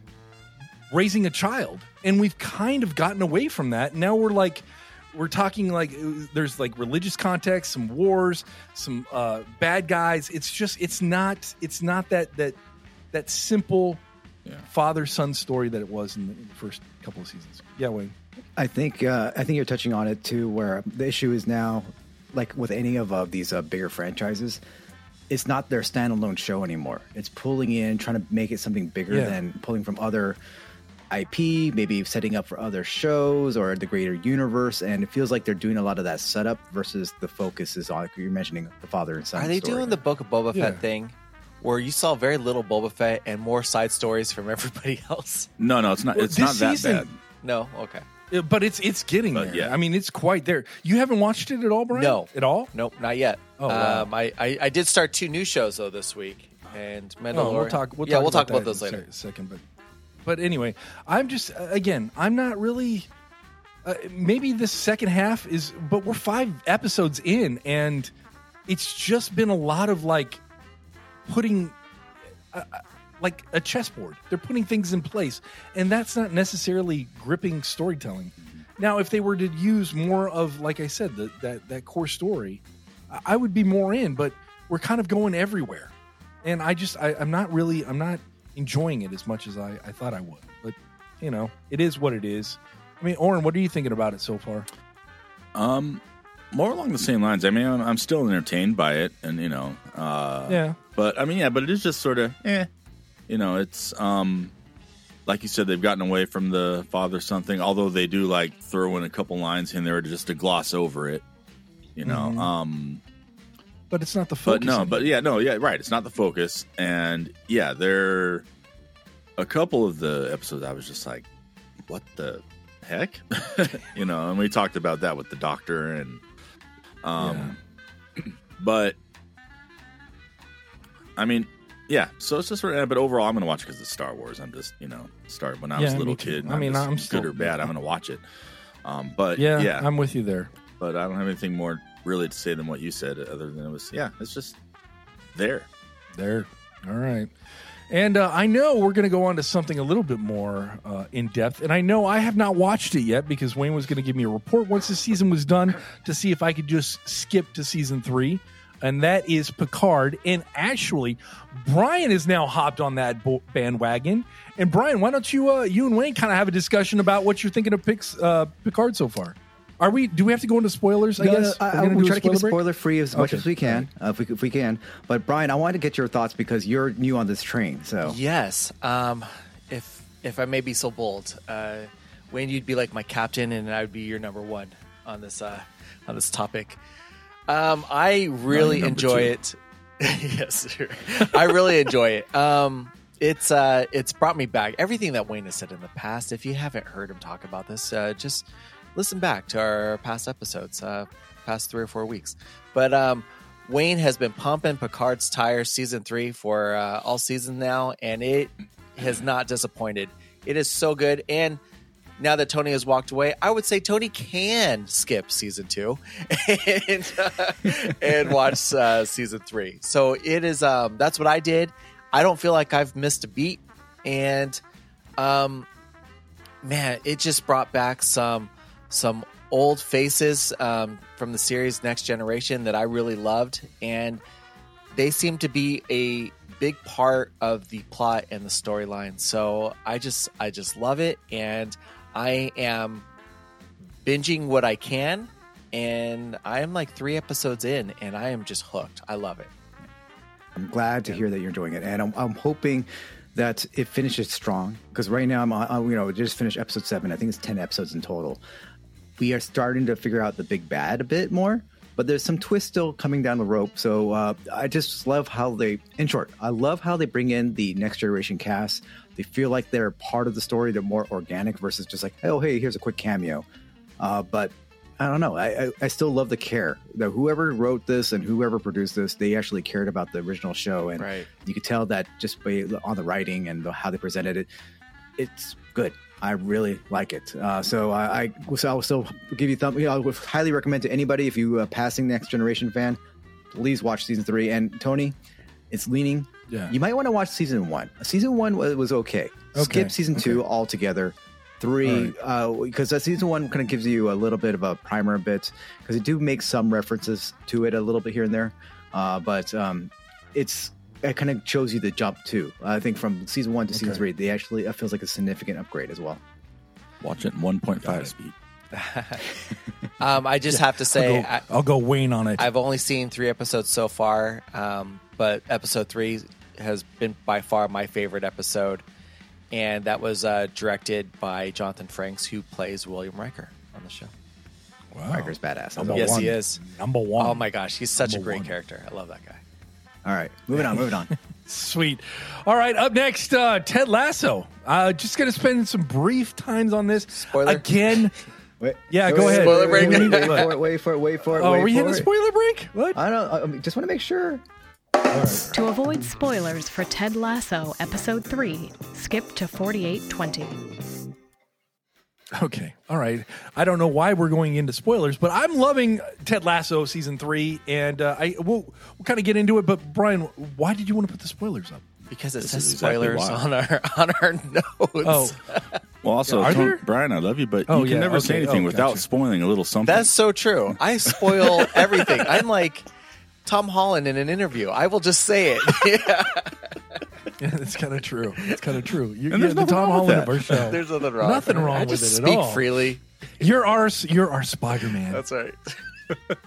raising a child, and we've kind of gotten away from that. Now we're like we're talking like there's like religious context, some wars, some uh, bad guys. It's just it's not it's not that that that simple Yeah. father son story that it was in the, in the first couple of seasons. Yeah, Wayne. I think uh, I think you're touching on it too, where the issue is now, like with any of uh, these uh, bigger franchises, it's not their standalone show anymore. It's pulling in, trying to make it something bigger Yeah. than pulling from other IP, maybe setting up for other shows or the greater universe. And it feels like they're doing a lot of that setup versus the focus is on like you're mentioning the father and son. Are they story. doing the Book of Boba Yeah. Fett thing, where you saw very little Boba Fett and more side stories from *laughs* everybody else? No, no, it's not. Well, it's this not that season- bad. No, okay, But it's it's getting But there. yeah. I mean, it's quite there. You haven't watched it at all, Brian? No. at all. nope, not yet. Oh, wow. um, I, I I did start two new shows though this week, and Mandalorian. Oh, we'll talk. We'll yeah, talk we'll talk that about those in a later. second, but but anyway, I'm just again, I'm not really. Uh, maybe this second half is, but we're five episodes in, and it's just been a lot of like putting. Uh, uh, like a chessboard, they're putting things in place, and that's not necessarily gripping storytelling. Now, if they were to use more of, like I said, the, that that core story, I- I would be more in. But we're kind of going everywhere, and I just I, I'm not really I'm not enjoying it as much as I, I thought I would. But you know, it is what it is. I mean, Oren, what are you thinking about it so far? Um, more along the same lines. I mean, I'm, I'm still entertained by it, and you know, uh, Yeah, But I mean, yeah, but it is just sort of, eh. You know, it's um, like you said, they've gotten away from the father son thing. Although they do like throw in a couple lines in there just to gloss over it. You know, Mhm. um, But it's not the focus. but no, but yeah, no, yeah, right. It's not the focus, and yeah, there a couple of the episodes I was just like, what the heck, *laughs* you know, and we talked about that with the doctor and um, but I mean. Yeah, so it's just, sort of, but overall, I'm going to watch it because it's Star Wars. I'm just, you know, start when I was Yeah, a little kid. I mean, just I'm still- good or bad. I'm going to watch it. Um, but yeah, yeah, I'm with you there. but I don't have anything more really to say than what you said, other than it was, yeah, it's just there. There. All right. And uh, I know we're going to go on to something a little bit more uh, in depth. And I know I have not watched it yet because Wayne was going to give me a report once the season was done to see if I could just skip to season three. And that is Picard. And actually, Brian is now hopped on that bandwagon. And Brian, why don't you, uh, you and Wayne, kind of have a discussion about what you're thinking of uh, Picard so far? Are we? Do we have to go into spoilers? I No, no, guess I, We're I, gonna we do try to keep it spoiler free as much Okay. as we can, uh, if we if we can. But Brian, I wanted to get your thoughts because you're new on this train. So Yes. Um, if if I may be so bold, uh, Wayne, you'd be like my captain, and I would be your number one on this uh, on this topic. Um, I really enjoy two. it. *laughs* yes, sure. I really enjoy it. Um, it's uh, it's brought me back. Everything that Wayne has said in the past. If you haven't heard him talk about this, uh, just listen back to our past episodes, uh, past three or four weeks. But um, Wayne has been pumping Picard's tires season three for uh, all season now, and it has not disappointed. It is so good. And now that Tony has walked away, I would say Tony can skip season two *laughs* and, uh, and watch uh, season three. So it is. Um, that's what I did. I don't feel like I've missed a beat, and um, man, it just brought back some some old faces um, from the series Next Generation that I really loved, and they seem to be a big part of the plot and the storyline. So I just I just love it, and I am binging what I can, and I am like three episodes in, and I am just hooked. I love it. I'm glad to hear that you're doing it, and I'm, I'm hoping that it finishes strong. Because right now I'm, on- you know, just finished episode seven. I think it's ten episodes in total. We are starting to figure out the big bad a bit more, but there's some twists still coming down the rope. So uh, I just love how they, in short, I love how they bring in the next generation cast. They feel like they're part of the story. They're more organic versus just like, oh, hey, here's a quick cameo. Uh, but I don't know. I, I, I still love the care. That whoever wrote this and whoever produced this, they actually cared about the original show, and Right. you could tell that just by on the writing and the, how they presented it. It's good. I really like it. Uh, so I, I will so I will still give you thumb. You know, I would highly recommend to anybody if you uh, passing Next Generation fan, please watch season three. And Tony, it's leaning. Yeah. You might want to watch season one. Season one was, was okay. Okay, Skip season two altogether. Three, because uh, season one kind of gives you a little bit of a primer, a bit because it do make some references to it a little bit here and there, uh, but um, it's it kind of shows you the jump too. I think from season one to season three, they actually it feels like a significant upgrade as well. Watch it in 1.5 speed. *laughs* Um, I just have to I'll say, go, I, I'll go Wayne on it. I've only seen three episodes so far, um, but episode three has been by far my favorite episode, and that was uh, directed by Jonathan Frakes, who plays William Riker on the show. wow. Riker's badass. Number Yes, one. he is. Number one. Oh my gosh, he's such a great one. character. I love that guy. All right, moving on, moving on. *laughs* Sweet. All right, up next, uh, Ted Lasso. Uh, just going to spend some brief times on this. Spoiler? Again. *laughs* Wait, Yeah, go ahead. Spoiler wait, break. Wait, wait for it. Wait for it. Wait for it. Oh, wait are we for hitting a spoiler break? What? I don't. I just want to make sure. To avoid spoilers for Ted Lasso Episode 3, skip to 4820. Okay. All right. I don't know why we're going into spoilers, but I'm loving Ted Lasso season three, and uh, I we'll, we'll kind of get into it. But Brian, why did you want to put the spoilers up? Because it This says is exactly spoilers why. on our *laughs* on our notes. Oh, Well, also, Are Tony- there? Brian, I love you, but Oh, you can yeah, never say okay. anything Oh, without gotcha. spoiling a little something. That's so true. I *laughs* spoil everything. I'm like Tom Holland in an interview. I will just say it. *laughs* yeah. *laughs* yeah, it's kind of true. It's kind of true. You, And there's yeah, the nothing Tom wrong with Holland of that. our show. *laughs* There's nothing wrong. Nothing wrong I with just it at all. speak all. freely. You're our you're our Spider Man. That's right. *laughs*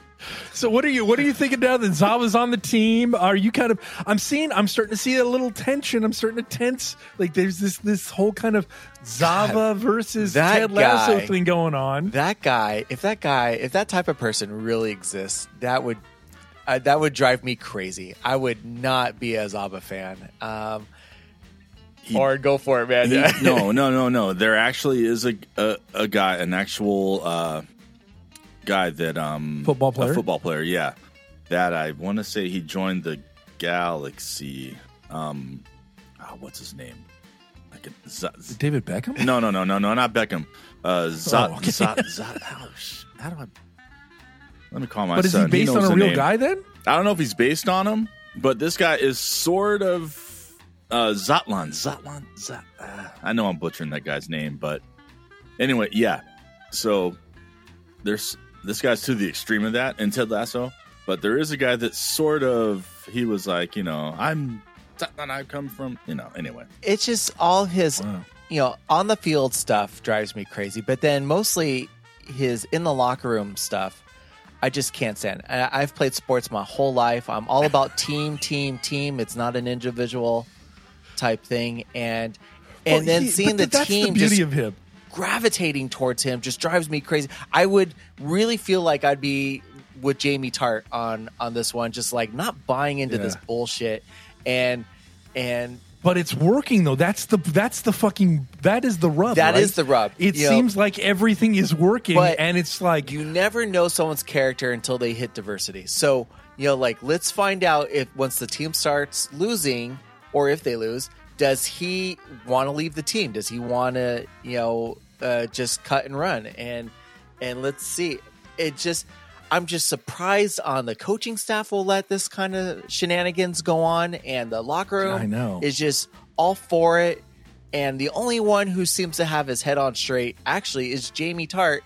So what are you what are you thinking now that Zava's on the team? Are you kind of I'm seeing I'm starting to see a little tension. I'm starting to tense. Like there's this this whole kind of Zava versus that Ted Lasso guy- thing going on. That guy, if that guy, if that type of person really exists, that would uh, that would drive me crazy. I would not be a Zava fan. Um, He- or go for it, man. He- *laughs* no, no, no, no. There actually is a a, a guy, an actual uh, guy that um Football player? a football player. Yeah, that I want to say he joined the Galaxy. Um, oh, what's his name? Like a, Z- Z- David Beckham? no, no, no, no, no, not Beckham. Uh, Zot, Oh, okay. Zot, Zot, how, how do I? Let me call my But is he based knows on a real name. guy then? I don't know if he's based on him, but this guy is sort of uh, Zotlan. Zotlan. Zot, uh, I know I'm butchering that guy's name, but anyway, yeah. So there's this guy's to the extreme of that in Ted Lasso, but there is a guy that sort of he was like, you know, I'm Zotlan. I come from, you know. Anyway, it's just all his Wow. you know on the field stuff drives me crazy but then mostly his in the locker room stuff i just can't stand I, i've played sports my whole life. I'm all about *laughs* team team team. It's not an individual type thing. And and Well, then he- seeing the that's team the beauty just of him. gravitating towards him just drives me crazy. I would really feel like i'd be with jamie Tartt on on this one just like not buying into this bullshit. And and But it's working though. That's the that's the fucking that is the rub. That right? is the rub. It You know, seems like everything is working, and it's like you never know someone's character until they hit diversity. So, you know, like let's find out if once the team starts losing or if they lose, does he want to leave the team? Does he want to, you know, uh, just cut and run? And and let's see. It just I'm just surprised on the coaching staff will let this kind of shenanigans go on and the locker room I know. is just all for it. And the only one who seems to have his head on straight actually is Jamie Tartt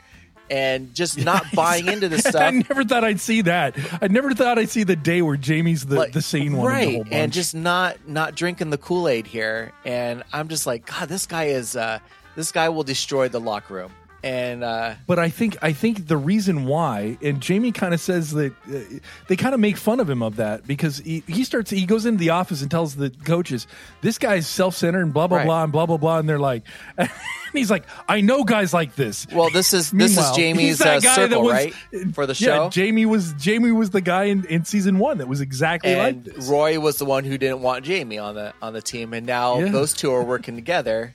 and just not *laughs* buying into this *laughs* stuff. I never thought I'd see that. I never thought I'd see the day where Jamie's the, Like, the sane one, right? and just not not drinking the Kool Aid here. And I'm just like, God, this guy is uh, this guy will destroy the locker room. And uh, But I think I think the reason why, and Jamie kind of says that uh, they kind of make fun of him of that because he, he starts he goes into the office and tells the coaches this guy's self centered and blah blah Right. blah and blah blah blah, and they're like, *laughs* and he's like, I know guys like this. well, this is this is Jamie's uh, circle, was- right, for the show, Yeah. Jamie was Jamie was the guy in, in season one that was exactly like this. Roy was the one who didn't want Jamie on the on the team, and now Yeah. those two are working together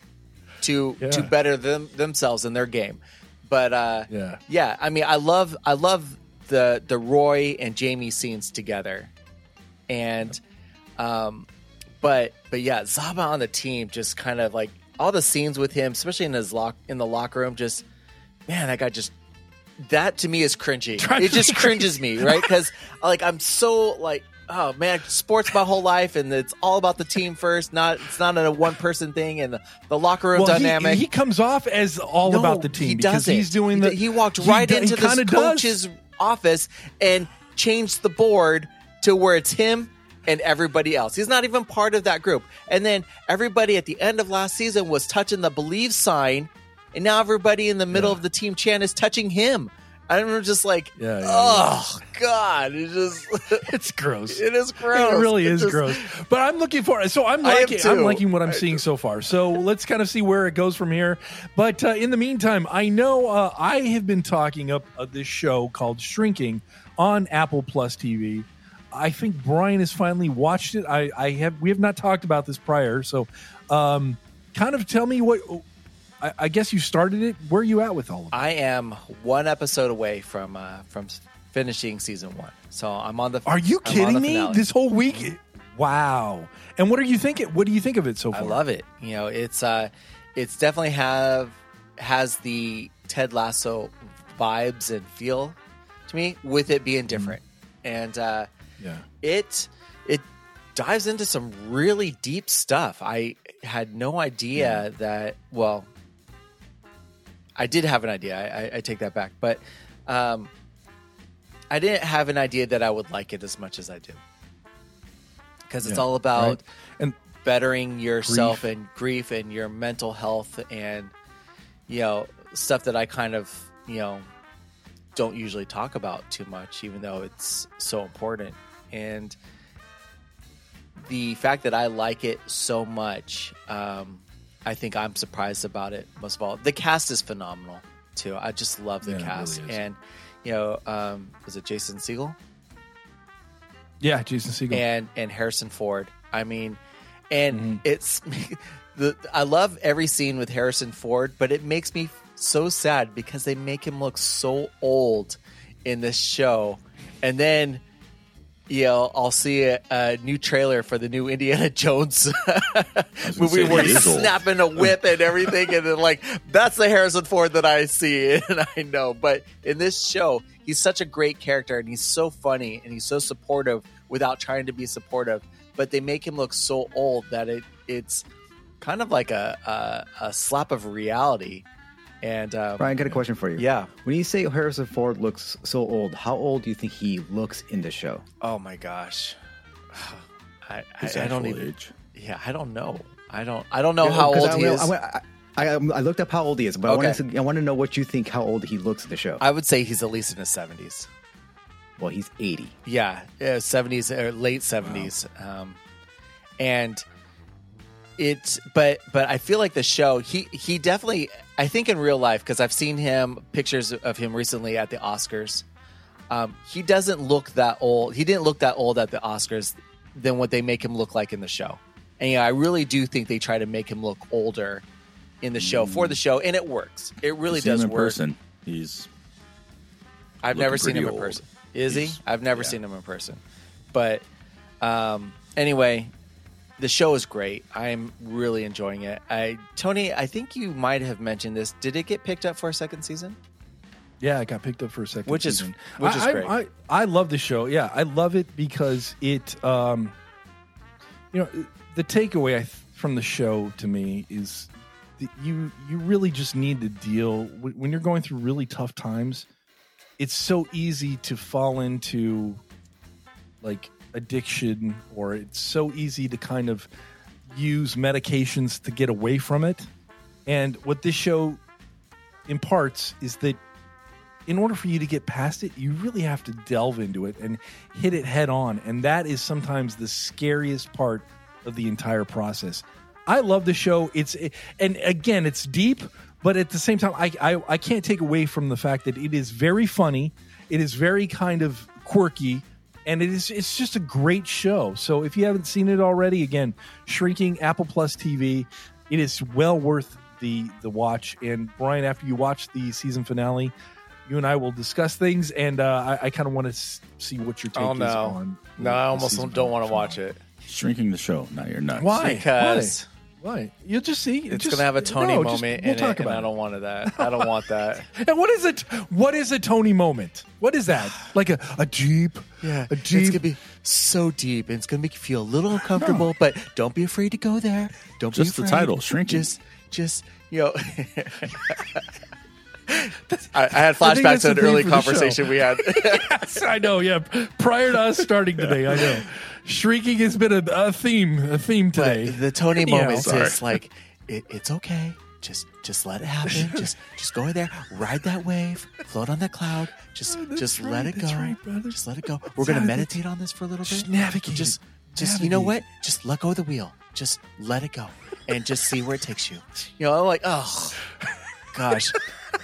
to Yeah. to better them themselves in their game. But uh, Yeah. yeah, I mean, I love I love the the Roy and Jamie scenes together, and um, but but yeah, Zava on the team just kind of like all the scenes with him, especially in his lock in the locker room, just man, that guy just that to me is cringy. *laughs* It just cringes me, right? Because like I'm so like, oh man, sports my whole life, and it's all about the team first. Not it's not a one person thing, and the, the locker room Well, dynamic. He, comes off as all No, about the team He because doesn't. he's doing He the. He walked right do- into he this kinda does. coach's office and changed the board to where it's him and everybody else. He's not even part of that group. And then everybody at the end of last season was touching the believe sign, and now everybody in the middle Yeah. of the team chant is touching him. I'm just like, Yeah, yeah, oh god, it's just *laughs* It's gross. it is gross. It really is just- gross. But I'm looking for it. So I'm I liking. I'm liking what I'm seeing so far. So *laughs* let's kind of see where it goes from here. But uh, in the meantime, I know uh, I have been talking up uh, this show called Shrinking on Apple Plus TV. I think Brian has finally watched it. I, I have. We have not talked about this prior. So, um, kind of tell me what. I, I guess you started it. Where are you at with all of it? I am one episode away from uh, from finishing season one, so I'm on the. Are you I'm kidding me? This whole week. Wow. And what are you thinking? What do you think of it so far? I love it. You know, it's uh, it's definitely have has the Ted Lasso vibes and feel to me, with it being different, and uh, Yeah. it it dives into some really deep stuff. I had no idea that. Well, I did have an idea. I, I, I take that back, but um, I didn't have an idea that I would like it as much as I do because it's Yeah, all about right. And bettering yourself Grief. and grief and your mental health and you know stuff that I kind of you know don't usually talk about too much, even though it's so important. And the fact that I like it so much, um, I think I'm surprised about it. Most of all, the cast is phenomenal too. I just love the Yeah, cast, really and you know, um, is it Jason Segel Yeah, Jason Segel. and and Harrison Ford? I mean, and Mhm. it's *laughs* the I love every scene with Harrison Ford, but it makes me so sad because they make him look so old in this show, and then. You know, I'll see a, a new trailer for the new Indiana *laughs* Jones *laughs* movie where he's snapping a whip and everything, and then like that's the Harrison Ford that I see *laughs* and I know. But in this show, he's such a great character and he's so funny and he's so supportive without trying to be supportive. But they make him look so old that it it's kind of like a a, a slap of reality. And um, Brian, I got a question for you. yeah, When you say Harrison Ford looks so old, how old do you think he looks in the show? oh my gosh, *sighs* I His I, I don't actual even age. yeah I don't know I don't I don't know how 'Cause old I, he is. I, I, I looked up how old he is, but Okay. I, wanted to, I want to know what you think how old he looks in the show. I would say he's at least in his seventies. well, he's 80. Yeah, seventies or late seventies, um, and it's but but I feel like the show he he definitely I think in real life because I've seen him pictures of him recently at the Oscars. Um, he doesn't look that old. He didn't look that old at the Oscars than what they make him look like in the show. And yeah, I really do think they try to make him look older in the show for the show, and it works. It really does in work. person. He's I've never seen him in old. person. Is he? I've never yeah. seen him in person. But um, anyway, the show is great. I'm really enjoying it. I Tony, I think you might have mentioned this. Did it get picked up for a second season? Yeah, it got picked up for a second, Which is- which I, is I- great. I, I love the show. Yeah, I love it because it, um, you know, the takeaway I th- from the show to me is that you you really just need to deal when you're going through really tough times. It's so easy to fall into like addiction, or it's so easy to kind of use medications to get away from it. And what this show imparts is that in order for you to get past it, you really have to delve into it and hit it head on. And that is sometimes the scariest part of the entire process. I love the show. It's and again, it's deep, but at the same time, I I, I can't take away from the fact that it is very funny. It is very kind of quirky, and it is it's just a great show. So if you haven't seen it already, again, shrinking Apple Plus TV, it is well worth the the watch. And Brian, after you watch the season finale, you and I will discuss things, and uh, I, I kind of want to s- see what your take Oh, is on. No, I the almost season don't want to watch it shrinking the show. Now you're nuts. Why? because Why? You'll just see. it's just- gonna have a Tony no, just- moment we'll in talk it, and about I don't want that. *laughs* I don't want that. And what is it? What is a Tony moment? What is that? *sighs* Like a, a jeep? Yeah, a it's gonna be so deep, and it's gonna make you feel a little *sighs* uncomfortable. But don't be afraid to go there. Don't Just be the title, Shrinking. Just, just you know. *laughs* I, I had flashbacks to an early for the conversation we had. *laughs* yes, I know. Yeah. Prior to us starting today, I know. Shrieking has been a, a theme. A theme today. But the Tony Anyhow. moment Sorry. is like, it, it's okay. Just, just let it happen. *laughs* just, just go in there, ride that wave, float on that cloud. Just, Oh, just right, let it go. right, brother. just let it go. We're gonna how to- meditate on this for a little bit. Just bit. navigate Just, it. just you know what? Just let go of the wheel. Just let it go, and just see where it takes you. You know, I'm like, oh, gosh,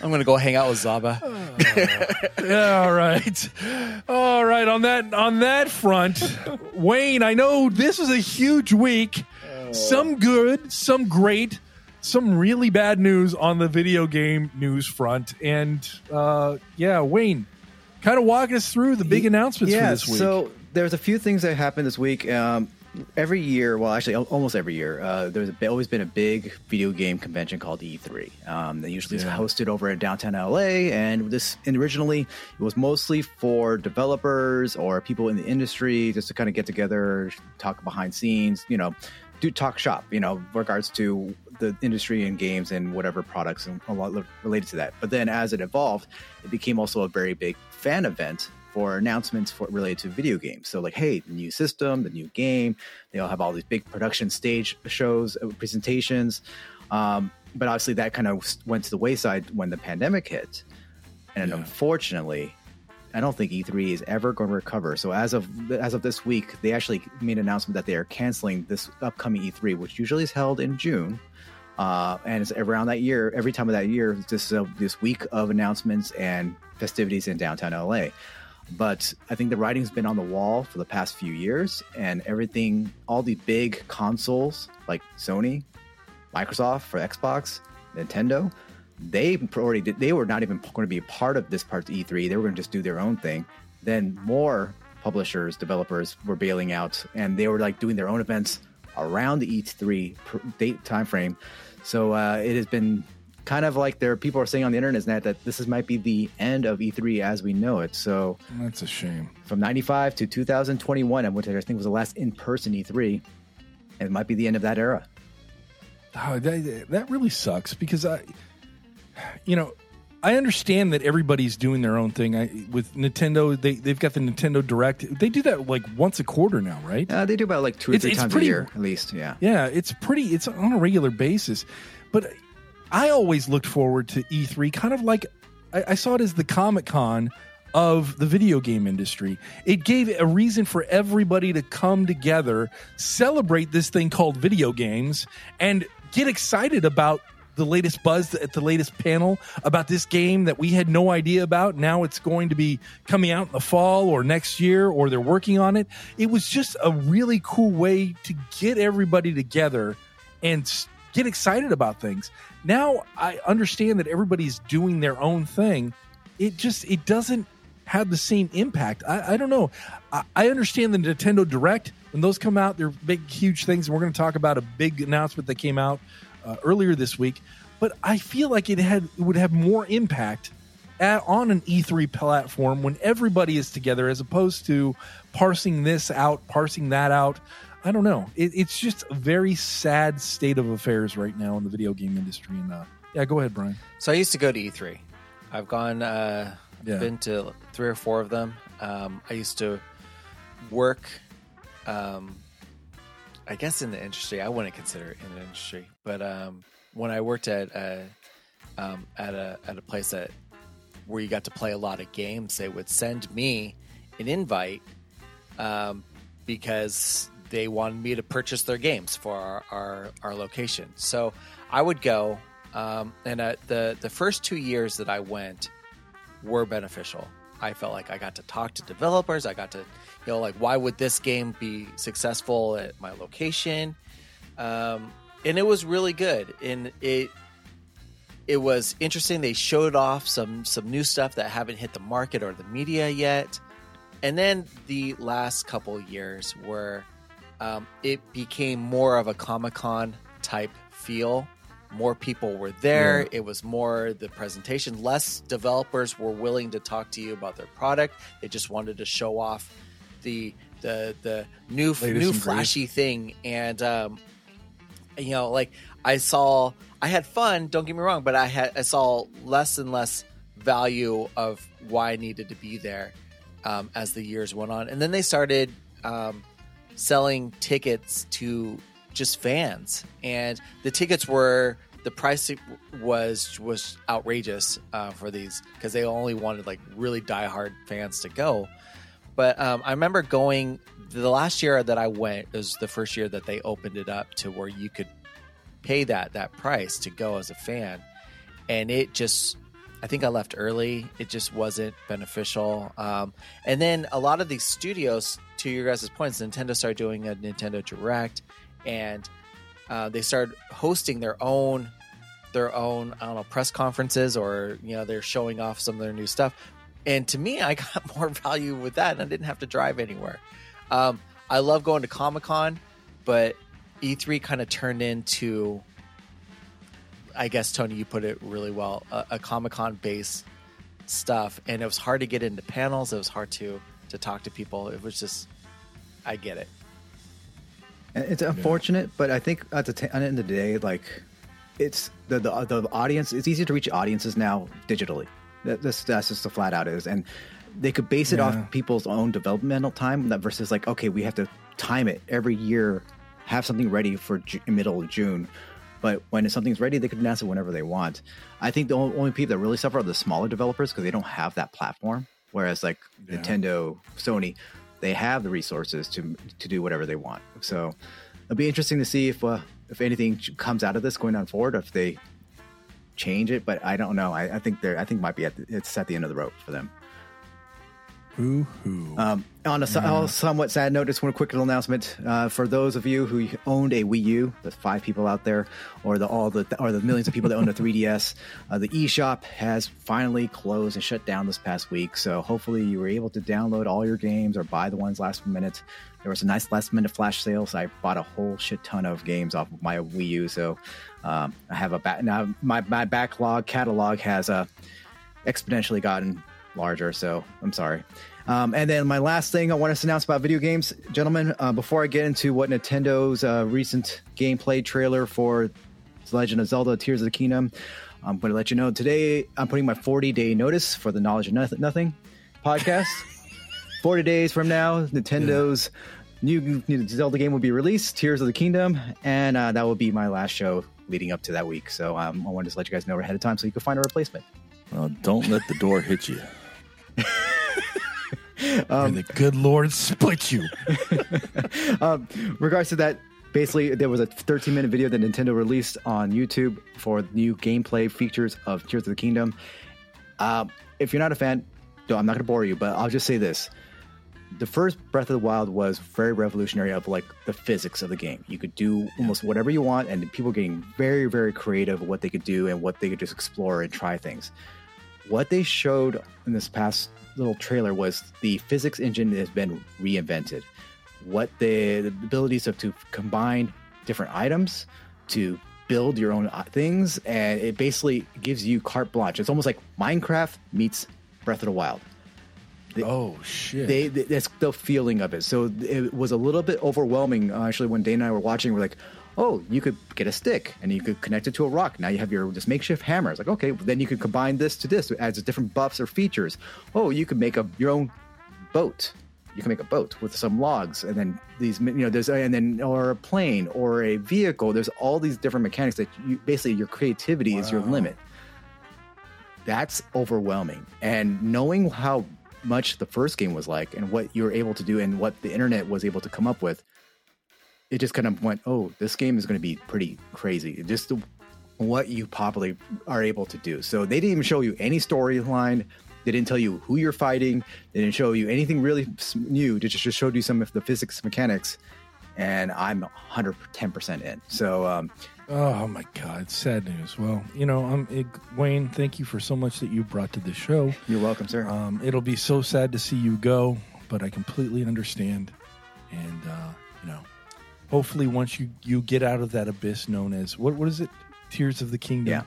I'm gonna go hang out with Zava. *laughs* All right. All right. On that on that front, Wayne, I know this is a huge week. Some good, some great, some really bad news on the video game news front. And uh yeah, Wayne, kind of walk us through the big announcements yeah, for this week. so there's a few things that happened this week. Um, every year, well, actually, almost every year, uh, there's always been a big video game convention called E3. Um, that usually Yeah. is hosted over in downtown LA, and this and originally it was mostly for developers or people in the industry just to kind of get together, talk behind scenes, you know, do talk shop, you know, regards to the industry and games and whatever products and a lot related to that. But then as it evolved, it became also a very big fan event for announcements for related to video games. So like, hey, the new system, the new game, they all have all these big production stage shows, uh, presentations. Um, but obviously that kind of went to the wayside when the pandemic hit. and Yeah. unfortunately, I don't think E3 is ever going to recover. So as of as of this week, they actually made an announcement that they are canceling this upcoming E3, which usually is held in June. Uh, and it's around that year, every time of that year, this uh, this week of announcements and festivities in downtown LA. But I think the writing's been on the wall for the past few years, and everything, all the big consoles like Sony, Microsoft for Xbox, Nintendo, they already did, they were not even going to be a part of this part of E3. They were going to just do their own thing. Then more publishers, developers were bailing out, and they were like doing their own events around the E3 date time frame. So uh, it has been kind of like there are people are saying on the internet that this is, might be the end of E3 as we know it. So That's a shame. from 95 to 2021, which I think was the last in-person E3, it might be the end of that era. Oh, that, that really sucks because I, you know, I understand that everybody's doing their own thing. I, with Nintendo, they they've got the Nintendo Direct. They do that like once a quarter now, right? Uh, they do about like two or It's- three it's times pretty- a year, at least. Yeah. Yeah, it's pretty. It's on a regular basis, but I always looked forward to E3, kind of like I, I saw it as the Comic Con of the video game industry. It gave a reason for everybody to come together, celebrate this thing called video games, and get excited about the latest buzz at the latest panel about this game that we had no idea about. Now it's going to be coming out in the fall or next year, or they're working on it. It was just a really cool way to get everybody together and get excited about things. Now I understand that everybody's doing their own thing. It just it doesn't have the same impact. I, I don't know. I, I understand the Nintendo Direct when those come out, they're big, huge things. And we're going to talk about a big announcement that came out uh, earlier this week. But I feel like it had it would have more impact at, on an E3 platform when everybody is together, as opposed to parsing this out, parsing that out. I don't know. It, it's just a very sad state of affairs right now in the video game industry. And uh, yeah, go ahead, Brian. So I used to go to E3. I've gone, uh, Yeah. been to three or four of them. Um, I used to work, um, I guess, in the industry. I wouldn't consider it in the industry, but um, when I worked at a, um, at a at a place that where you got to play a lot of games, they would send me an invite um, because they wanted me to purchase their games for our, our, our location. So I would go, um, and uh, the the first two years that I went were beneficial. I felt like I got to talk to developers. I got to, you know, like why would this game be successful at my location? Um, and it was really good. And it it was interesting. They showed off some some new stuff that haven't hit the market or the media yet. And then the last couple years where um, it became more of a Comic Con type feel. More people were there. Yeah. It was more the presentation. Less developers were willing to talk to you about their product. They just wanted to show off the the the new Latest new flashy thing. And um, you know, like I saw, I had fun. Don't get me wrong, but I had I saw less and less value of why I needed to be there um, as the years went on, and then they started um, selling tickets to just fans, and the tickets were the price was was outrageous uh, for these because they only wanted like really diehard fans to go. But um, I remember going the last year that I went was the first year that they opened it up to where you could pay that that price to go as a fan, and it just I think I left early. It just wasn't beneficial. Um, and then a lot of these studios, to your guys' points, Nintendo started doing a Nintendo Direct, and uh, they started hosting their own their own I don't know press conferences or you know they're showing off some of their new stuff. And to me, *laughs* I got more value with that, and I didn't have to drive anywhere. Um, I love going to Comic Con, but E3 kind of turned into, I guess Tony, you put it really well, uh, a, a Comic Con based stuff, and it was hard to get into panels. It was hard to to talk to people. It was just, I get it. And It's unfortunate, but I think at the, t- at the end of the day, like it's the, the the audience. It's easier to reach audiences now digitally. That, that's that's just the flat out is, and they could base it Yeah. off people's own developmental time. That versus like, okay, we have to time it every year, have something ready for Ju- middle of June. But when something's ready, they can announce it whenever they want. I think the only, people that really suffer are the smaller developers because they don't have that platform. Whereas like Yeah. Nintendo, Sony, they have the resources to to do whatever they want. So it'll be interesting to see if uh, if anything comes out of this going on forward. If they change it, but I don't know. I, I think they're I think might be at the, it's at the end of the rope for them. Um, on a, a somewhat sad note, just one quick little announcement uh, for those of you who owned a Wii U, the five people out there, or the all the or the millions of people that own a *laughs* 3DS. Uh, the eShop has finally closed and shut down this past week. So hopefully you were able to download all your games or buy the ones last minute. There was a nice last minute flash sale, so I bought a whole shit ton of games off of my Wii U. So um, I have a back now. My my backlog catalog has uh, exponentially gotten larger. So I'm sorry. Um, and then my last thing I want to announce about video games, gentlemen, uh, before I get into what Nintendo's uh, recent gameplay trailer for The Legend of Zelda: Tears of the Kingdom, I'm going to let you know today. I'm putting my 40 day notice for the Knowledge of Noth- Nothing podcast. *laughs* 40 days from now, Nintendo's new, new Zelda game will be released, Tears of the Kingdom, and uh, that will be my last show leading up to that week. So um, I wanted to let you guys know ahead of time so you can find a replacement. Well, don't let the door hit you. And the good Lord split you. *laughs* um, regards to that, basically, there was a 13 minute video that Nintendo released on YouTube for new gameplay features of Tears of the Kingdom. Um, if you're not a fan, no, I'm not going to bore you, but I'll just say this. The first Breath of the Wild was very revolutionary of like the physics of the game. You could do almost whatever you want, and people getting very, very creative of what they could do and what they could just explore and try things. What they showed in this past little trailer was the physics engine has been reinvented. What the, the abilities of to combine different items to build your own uh, things and it basically gives you carte blanche. It's almost like minecraft meets breath of the wild. Oh shit! they, they that's the feeling of it. So it was a little bit overwhelming uh, actually when dane and i were watching we're like oh you could get a stick and you could connect it to a rock. Now you have your this makeshift hammer. It's like okay then you could combine this to this. It adds different buffs or features. Oh you could make a your own boat. You can make a boat with some logs and then these you know there's and then or a plane or a vehicle. There's all these different mechanics that you basically your creativity is your limit. That's overwhelming. And knowing how much the first game was like and what you were able to do and what the internet was able to come up with it just kind of went oh this game is going to be pretty crazy. Just the, what you probably are able to do. So they didn't even show you any storyline. They didn't tell you who you're fighting. They didn't show you anything really new. They just showed you some of the physics mechanics and i'm 110% in. So um, Oh my God, sad news. Well, you know, um, it, Wayne, thank you for so much that you brought to the show. you're welcome sir. Um, it'll be so sad to see you go, but I completely understand. And uh, you know, hopefully, once you you get out of that abyss known as what what is it, Tears of the Kingdom? Yeah.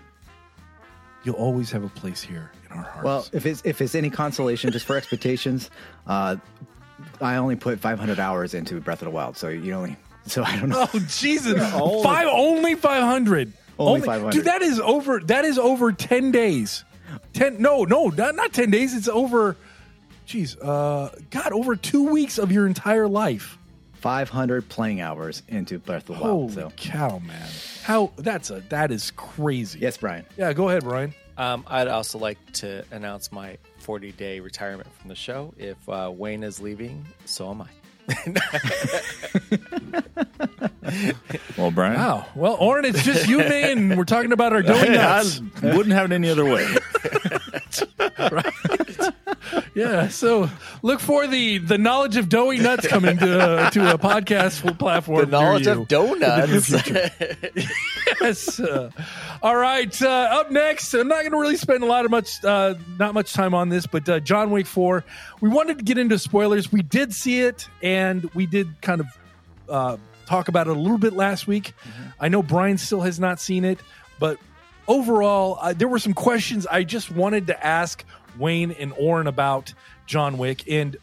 You'll always have a place here in our hearts. Well, if it's if it's any consolation, just for expectations, uh, I only put 500 hours into Breath of the Wild, so you only so I don't know. Oh Jesus! *laughs* Five only five hundred. Only 500. Dude, that is over. That is over ten days. Ten? No, no, not, not ten days. It's over. Jeez, uh, God, over two weeks of your entire life. 500 playing hours into Breath of the Wild. Holy So cow, man! How that's a that is crazy. yes, Brian. Yeah, go ahead, Brian. Um, I'd also like to announce my 40 day retirement from the show. If uh, Wayne is leaving, so am I. *laughs* Well, Brian, Wow. Well, Oren, it's just you and me, and we're talking about our *laughs* doing I wouldn't have it any other way. *laughs* *laughs* Yeah. So look for the the knowledge of doughy nuts coming to to a podcast platform. The knowledge of donuts. *laughs* yes. Uh, all right. Uh, up next, I'm not going to really spend a lot of much, uh, not much time on this, but uh, John Wick 4. We wanted to get into spoilers. We did see it, and we did kind of uh, talk about it a little bit last week. I know Brian still has not seen it, but overall, uh, there were some questions I just wanted to ask Wayne and Oren about John Wick. And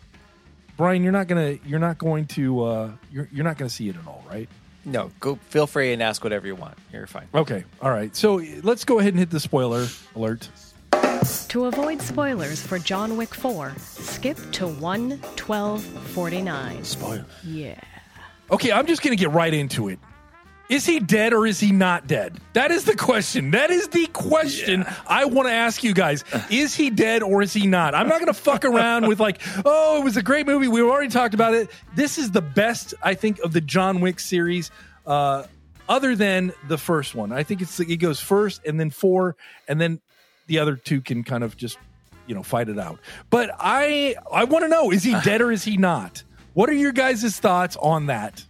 Brian, you're not gonna, you're not going to, uh, you're, you're not going to see it at all, right? no, go. Feel free and ask whatever you want. You're fine. Okay. All right. So let's go ahead and hit the spoiler alert. To avoid spoilers for John Wick 4, skip to 11249. Spoiler. Yeah. Okay, I'm just going to get right into it. Is he dead or is he not dead? That is the question. That is the question I want to ask you guys. Is he dead or is he not? I'm not going to fuck around with like, oh, it was a great movie. We already talked about it. This is the best, I think, of the John Wick series, uh, other than the first one. I think it's it goes first and then four, and then the other two can kind of just you know fight it out. But I I want to know: is he dead or is he not? What are your guys' thoughts on that?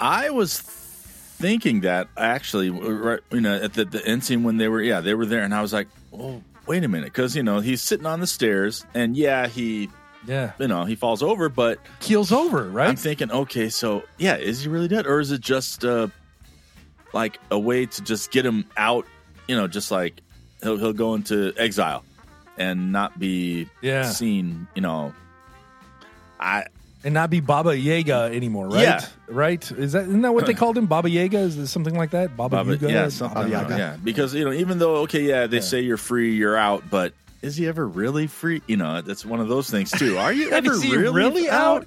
I was thinking that actually, right, you know, at the, the end scene when they were, yeah, they were there, and I was like, oh, wait a minute, because you know he's sitting on the stairs, and yeah, he, Yeah, you know, he falls over, but keels over, right? I'm thinking, okay, so yeah, is he really dead, or is it just uh, like a way to just get him out? You know, just like he'll he'll go into exile and not be Yeah. seen. You know, I and not be Baba Yaga anymore, right? Yeah. Right? Is that isn't that what they called him? Baba Yaga? Is this something like that? Baba, Baba, Yaga? yeah, something Baba Yaga. yeah. Because you know, even though okay, yeah, they say you're free, you're out, but is he ever really free? You know, that's one of those things too. Are you *laughs* ever Is he really, really out?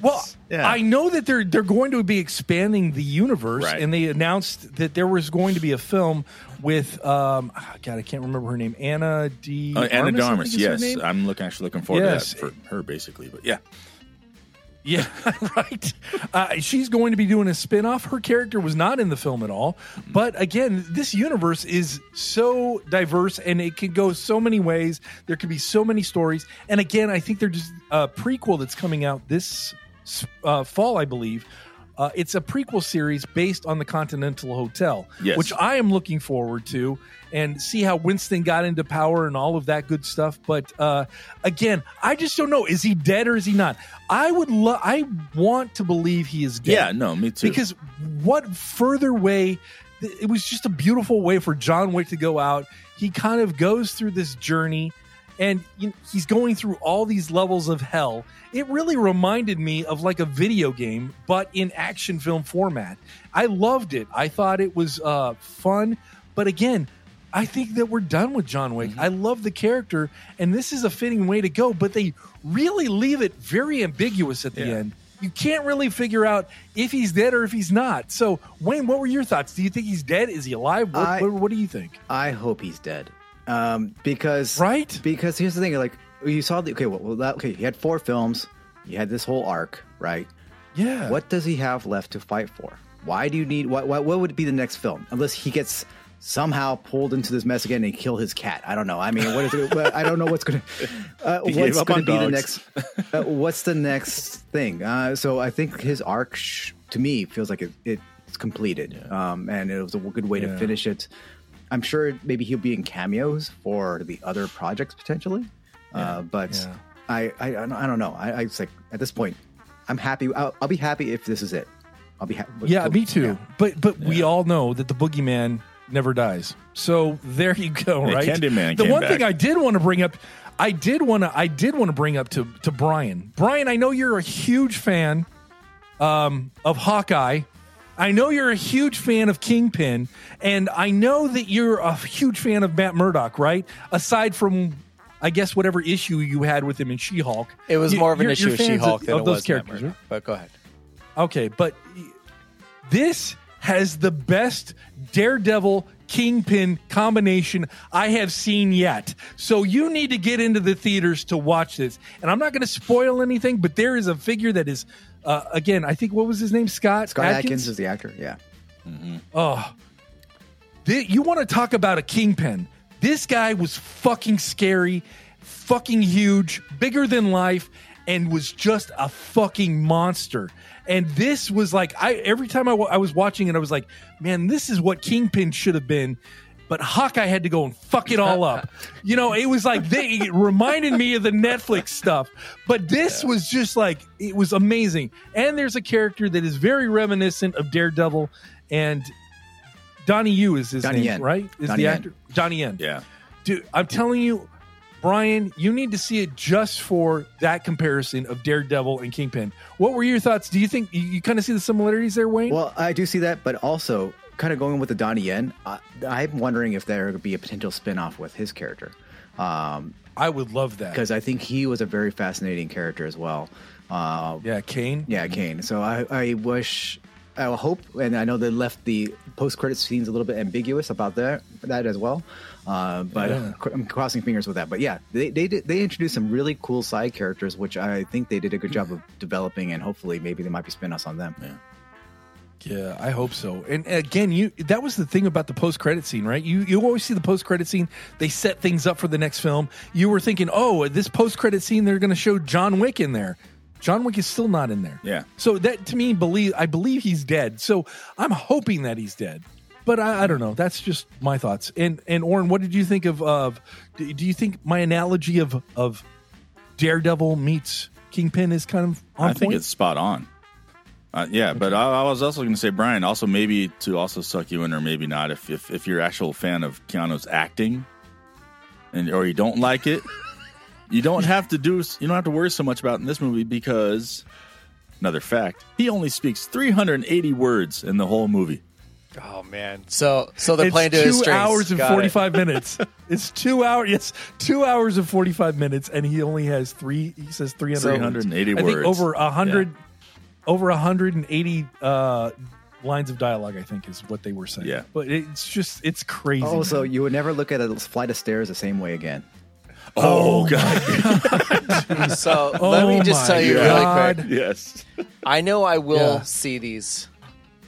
Well, yeah. I know that they're they're going to be expanding the universe, Right. and they announced that there was going to be a film with um, ah, God, I can't remember her name, Anna D. Oh, Ana de Armas, think is her yes. I'm looking actually looking forward Yes. to that for her, basically. But yeah, Yeah, *laughs* right. Uh, she's going to be doing a spin off. Her character was not in the film at all. But again, this universe is so diverse and it can go so many ways. There could be so many stories. And again, I think there's just a prequel that's coming out this uh, fall, I believe. Uh, it's a prequel series based on the Continental Hotel, Yes. which I am looking forward to and see how Winston got into power and all of that good stuff. But uh, again, I just don't know. Is he dead or is he not? I would love. I want to believe he is dead. yeah, no, me too. Because what further way? It was just a beautiful way for John Wick to go out. He kind of goes through this journey, and you know, he's going through all these levels of hell. It really reminded me of like a video game, but in action film format. I loved it. I thought it was uh, fun, but again. I think that we're done with John Wick. I love the character, and this is a fitting way to go. But they really leave it very ambiguous at the Yeah. end you can't really figure out if he's dead or if he's not. So, Wayne, what were your thoughts? Do you think he's dead? Is he alive? What, I- what, what do you think? I hope he's dead. Um, because Right? Because here's the thing: like you saw the okay, well, well that, okay, he had four films. You had this whole arc, right? Yeah. What does he have left to fight for? Why do you need what? What, what would be the next film? Unless he gets somehow pulled into this mess again and kill his cat. I don't know. I mean, what is it? I don't know what's going *laughs* to uh, what's going to be the next. *laughs* Uh, what's the next thing? Uh, so I think his arc, sh- to me, feels like it, it's completed, um, and it was a good way Yeah. to finish it. I'm sure maybe he'll be in cameos for the other projects potentially, uh, but Yeah. I, I I don't- know. I, I it's like at this point, I'm happy. I'll, I'll be happy if this is it. I'll be happy. yeah, me too. But but we all know that the boogeyman never dies. So there you go, Hey, right? Candyman the came one back. thing I did want to bring up, I did want to, I did want to bring up to to Brian. Brian, I know you're a huge fan um, of Hawkeye. I know you're a huge fan of Kingpin, and I know that you're a huge fan of Matt Murdock, right? Aside from, I guess, whatever issue you had with him in She-Hulk, It was You- more of an issue of She-Hulk of, than of it those was Matt characters. Murdock. But go ahead. Okay, but this has the best Daredevil Kingpin combination I have seen yet. So you need to get into the theaters to watch this. And I'm not going to spoil anything, but there is a figure that is, uh, again, I think what was his name? Scott. Scott Adkins, is the actor. Yeah. Oh, Thi- you want to talk about a kingpin? This guy was fucking scary, fucking huge, bigger than life, and was just a fucking monster. And this was like, I every time I I was watching it, I was like, man, this is what Kingpin should have been. But Hawkeye had to go and fuck it all up. You know, it was like they it reminded me of the Netflix stuff. But this was just like it was amazing. And there's a character that is very reminiscent of Daredevil and Donnie Yu is his Donnie name, Yen. right? Is Donnie the Yen. actor Donnie Yen? yeah, dude. I'm telling you, Brian, you need to see it just for that comparison of Daredevil and Kingpin. What were your thoughts? Do you think you, you kind of see the similarities there, Wayne? Well, I do see that, but also kind of going with the Donnie Yen. I, I'm wondering if there could be a potential spin-off with his character. Um, I would love that. because I think he was a very fascinating character as well. Uh, Yeah, Kane. yeah, Kane. So I, I wish I hope, and I know they left the post credit scenes a little bit ambiguous about that that as well. Uh, but Yeah. I'm crossing fingers with that. But yeah, they they did, they introduced some really cool side characters, which I think they did a good job of developing, and hopefully maybe there might be spin offs on them. Yeah, I hope so. And again, you that was the thing about the post credit scene, right? You you always see the post credit scene, they set things up for the next film. You were thinking, "Oh, this post credit scene they're going to show John Wick in there." John Wick is still not in there. Yeah. So that to me believe I believe he's dead. So I'm hoping that he's dead. But I, I don't know. That's just my thoughts. And and Oren, what did you think of of do you think my analogy of of Daredevil meets Kingpin is kind of on I think point? it's spot on. Uh, yeah, but I, I was also going to say, Brian, also maybe to also suck you in, or maybe not, if if, if you're actual fan of Keanu's acting, and or you don't like it, *laughs* you don't have to do you don't have to worry so much about in this movie because another fact, he only speaks 380 words in the whole movie. Oh man. So so they're it's playing to two his strengths. hours and Got it. 45 *laughs* minutes it's two hours yes two hours and 45 minutes and he only has three he says 300 380 I think words. over a hundred over 180 uh lines of dialogue i think is what they were saying Yeah. but it's just it's crazy Also, man. you would never look at a flight of stairs the same way again. Oh, God, *laughs* So Oh let me just tell you God. really quick. yes, I know I will Yeah. see these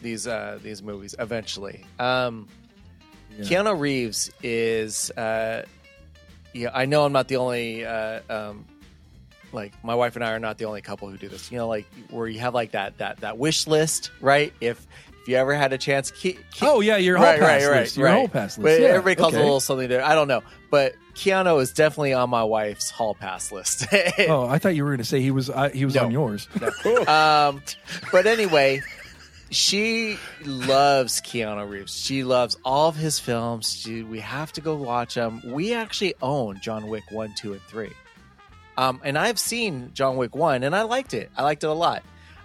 these uh these movies eventually. Um Yeah. Keanu Reeves is uh yeah, I know I'm not the only uh um like my wife and I are not the only couple who do this. You know, like where you have like that that that wish list, right? If if you ever had a chance, Ke- Ke- oh yeah your whole right, pass right, right, list your right. whole pass list But yeah, everybody calls okay. a little something there. I don't know, but Keanu is definitely on my wife's hall pass list. *laughs* oh i thought you were going to say he was uh, he was No. on yours um, but anyway, she loves Keanu Reeves. She loves all of his films. She, we have to go watch them. We actually own John Wick 1, 2, and 3. Um, and I've seen John Wick 1, and I liked it. I liked it a lot.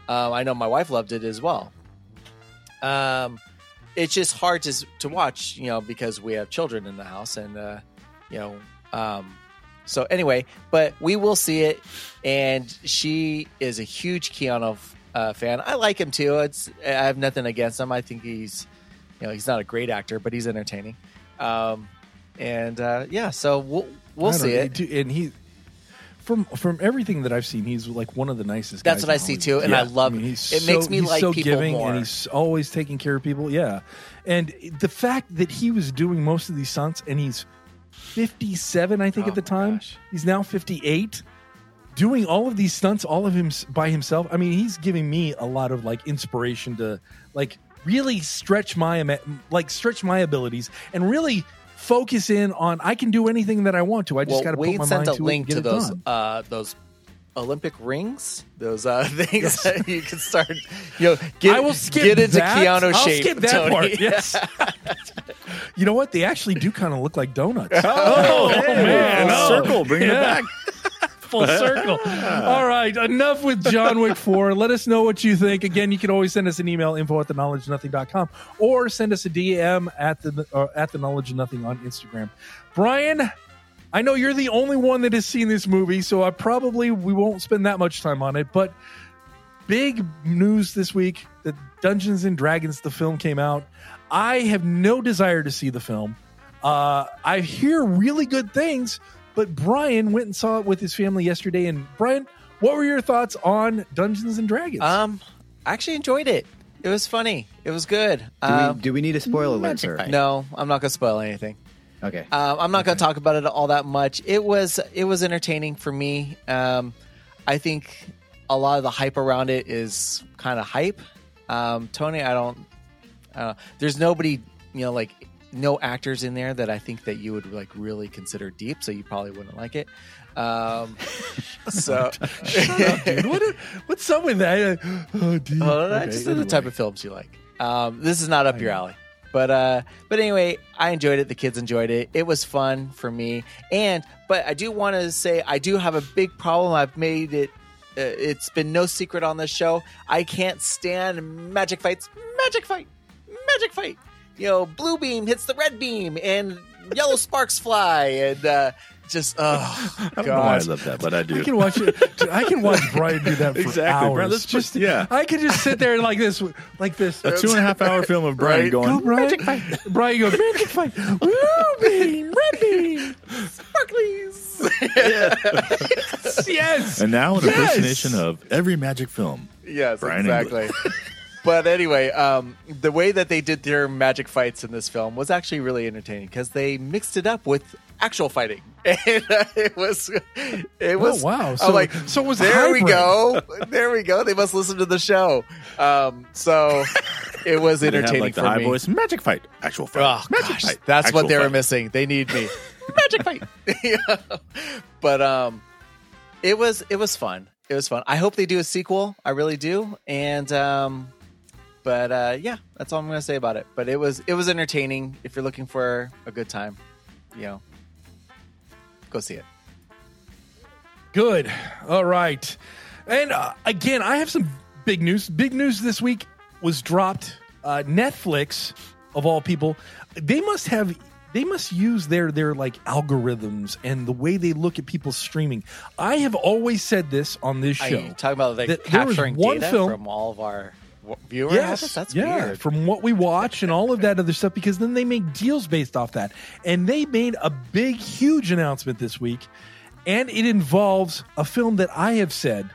Um, I know my wife loved it as well. Um, it's just hard to, to watch, you know, because we have children in the house. And, uh, you know, um, so anyway, but we will see it. And she is a huge Keanu uh, fan. I like him too. It's I have nothing against him. I think he's, you know, he's not a great actor, but he's entertaining. Um, and uh, yeah, so we'll we'll see know, it. and he from from everything that I've seen, he's like one of the nicest. Guys. That's what I see too, and I love mean, he's it. so- makes me he's like so people giving, more. and he's always taking care of people. Yeah, and the fact that he was doing most of these stunts, and he's fifty-seven, I think, Oh at the time. gosh. He's now fifty-eight, doing all of these stunts, all of him by himself. I mean, he's giving me a lot of like inspiration to like really stretch my like stretch my abilities and really focus in on I can do anything that I want to. I just well, got to put Wade my sent mind a to link it and to get it those done. uh, those Olympic rings, those uh, *laughs* things that you can start. You know, get, I will skip get into that. Keanu I'll shape. skip that Tony. part. *laughs* Yes. you know what? They actually do kind of look like donuts. *laughs* Oh, man. Oh. circle, bringing Yeah. it back. Full *laughs* circle. All right. Enough with John Wick 4. Let us know what you think. Again, you can always send us an email, info at the knowledge nothing.com, or send us a DM at the uh, at the knowledge of nothing on Instagram. Brian, I know you're the only one that has seen this movie, so I probably we won't spend that much time on it, but big news this week that Dungeons and Dragons the film came out. I have no desire to see the film. Uh, I hear really good things, but Brian went and saw it with his family yesterday. And Brian, what were your thoughts on Dungeons and Dragons? Um, I actually enjoyed it. It was funny. It was good. Do, Um, we, do we need a spoiler alert, sir? no, I'm not gonna spoil anything. Okay. Um, I'm not going to talk about it all that much. It was it was entertaining for me. Um, I think a lot of the hype around it is kind of hype. Um, Tony, I don't. Uh, there's nobody, you know, like no actors in there that I think that you would like really consider deep. So you probably wouldn't like it. Um, *laughs* so, Dude, what, what's up with that? Oh, dude. Well, that's Okay, just the anyway. type of films you like. Um, this is not up I your know. alley. But uh, but anyway, I enjoyed it. The kids enjoyed it. It was fun for me. And but I do want to say I do have a big problem. I've made it. Uh, it's been no secret on this show. I can't stand magic fights. Magic fight. Magic fight. You know, blue beam hits the red beam, and yellow sparks fly, and uh, just oh *laughs* I don't know why I love that, but I do. I can watch it. I can watch *laughs* Brian do that for Exactly, Brian, let's put- just yeah. I can just sit there like this, like this. a two and a half hour film of Brian Right. Go, going. Brian. Magic fight. Brian goes magic fight. Blue beam, red beam, Sparklies. *laughs* yes. And now an Yes! impersonation of every magic film. yes, Brian exactly. But anyway, um, the way that they did their magic fights in this film was actually really entertaining because they mixed it up with actual fighting, *laughs* and uh, it was it was oh wow. I'm So like, so it was there we go, *laughs* there we go. They must listen to the show. Um, so *laughs* it was entertaining like the for high me. voice magic fight, actual fight, Oh, magic gosh, fight. that's what they were missing. They need me. Magic fight. Yeah. But um it was it was fun. It was fun. I hope they do a sequel. I really do. And um but uh yeah, that's all I'm going to say about it. But it was it was entertaining if you're looking for a good time, you know. Go see it. Good. All right. And uh, again, I have some big news. Big news this week was dropped. Uh, Netflix, of all people, they must have. They must use their their like algorithms and the way they look at people's streaming. I have always said this on this show. talking about like capturing one data film- from all of our w- viewers? Yes, That's yeah, weird. from what we watch and all of that other stuff, because then they make deals based off that. And they made a big, huge announcement this week, and it involves a film that I have said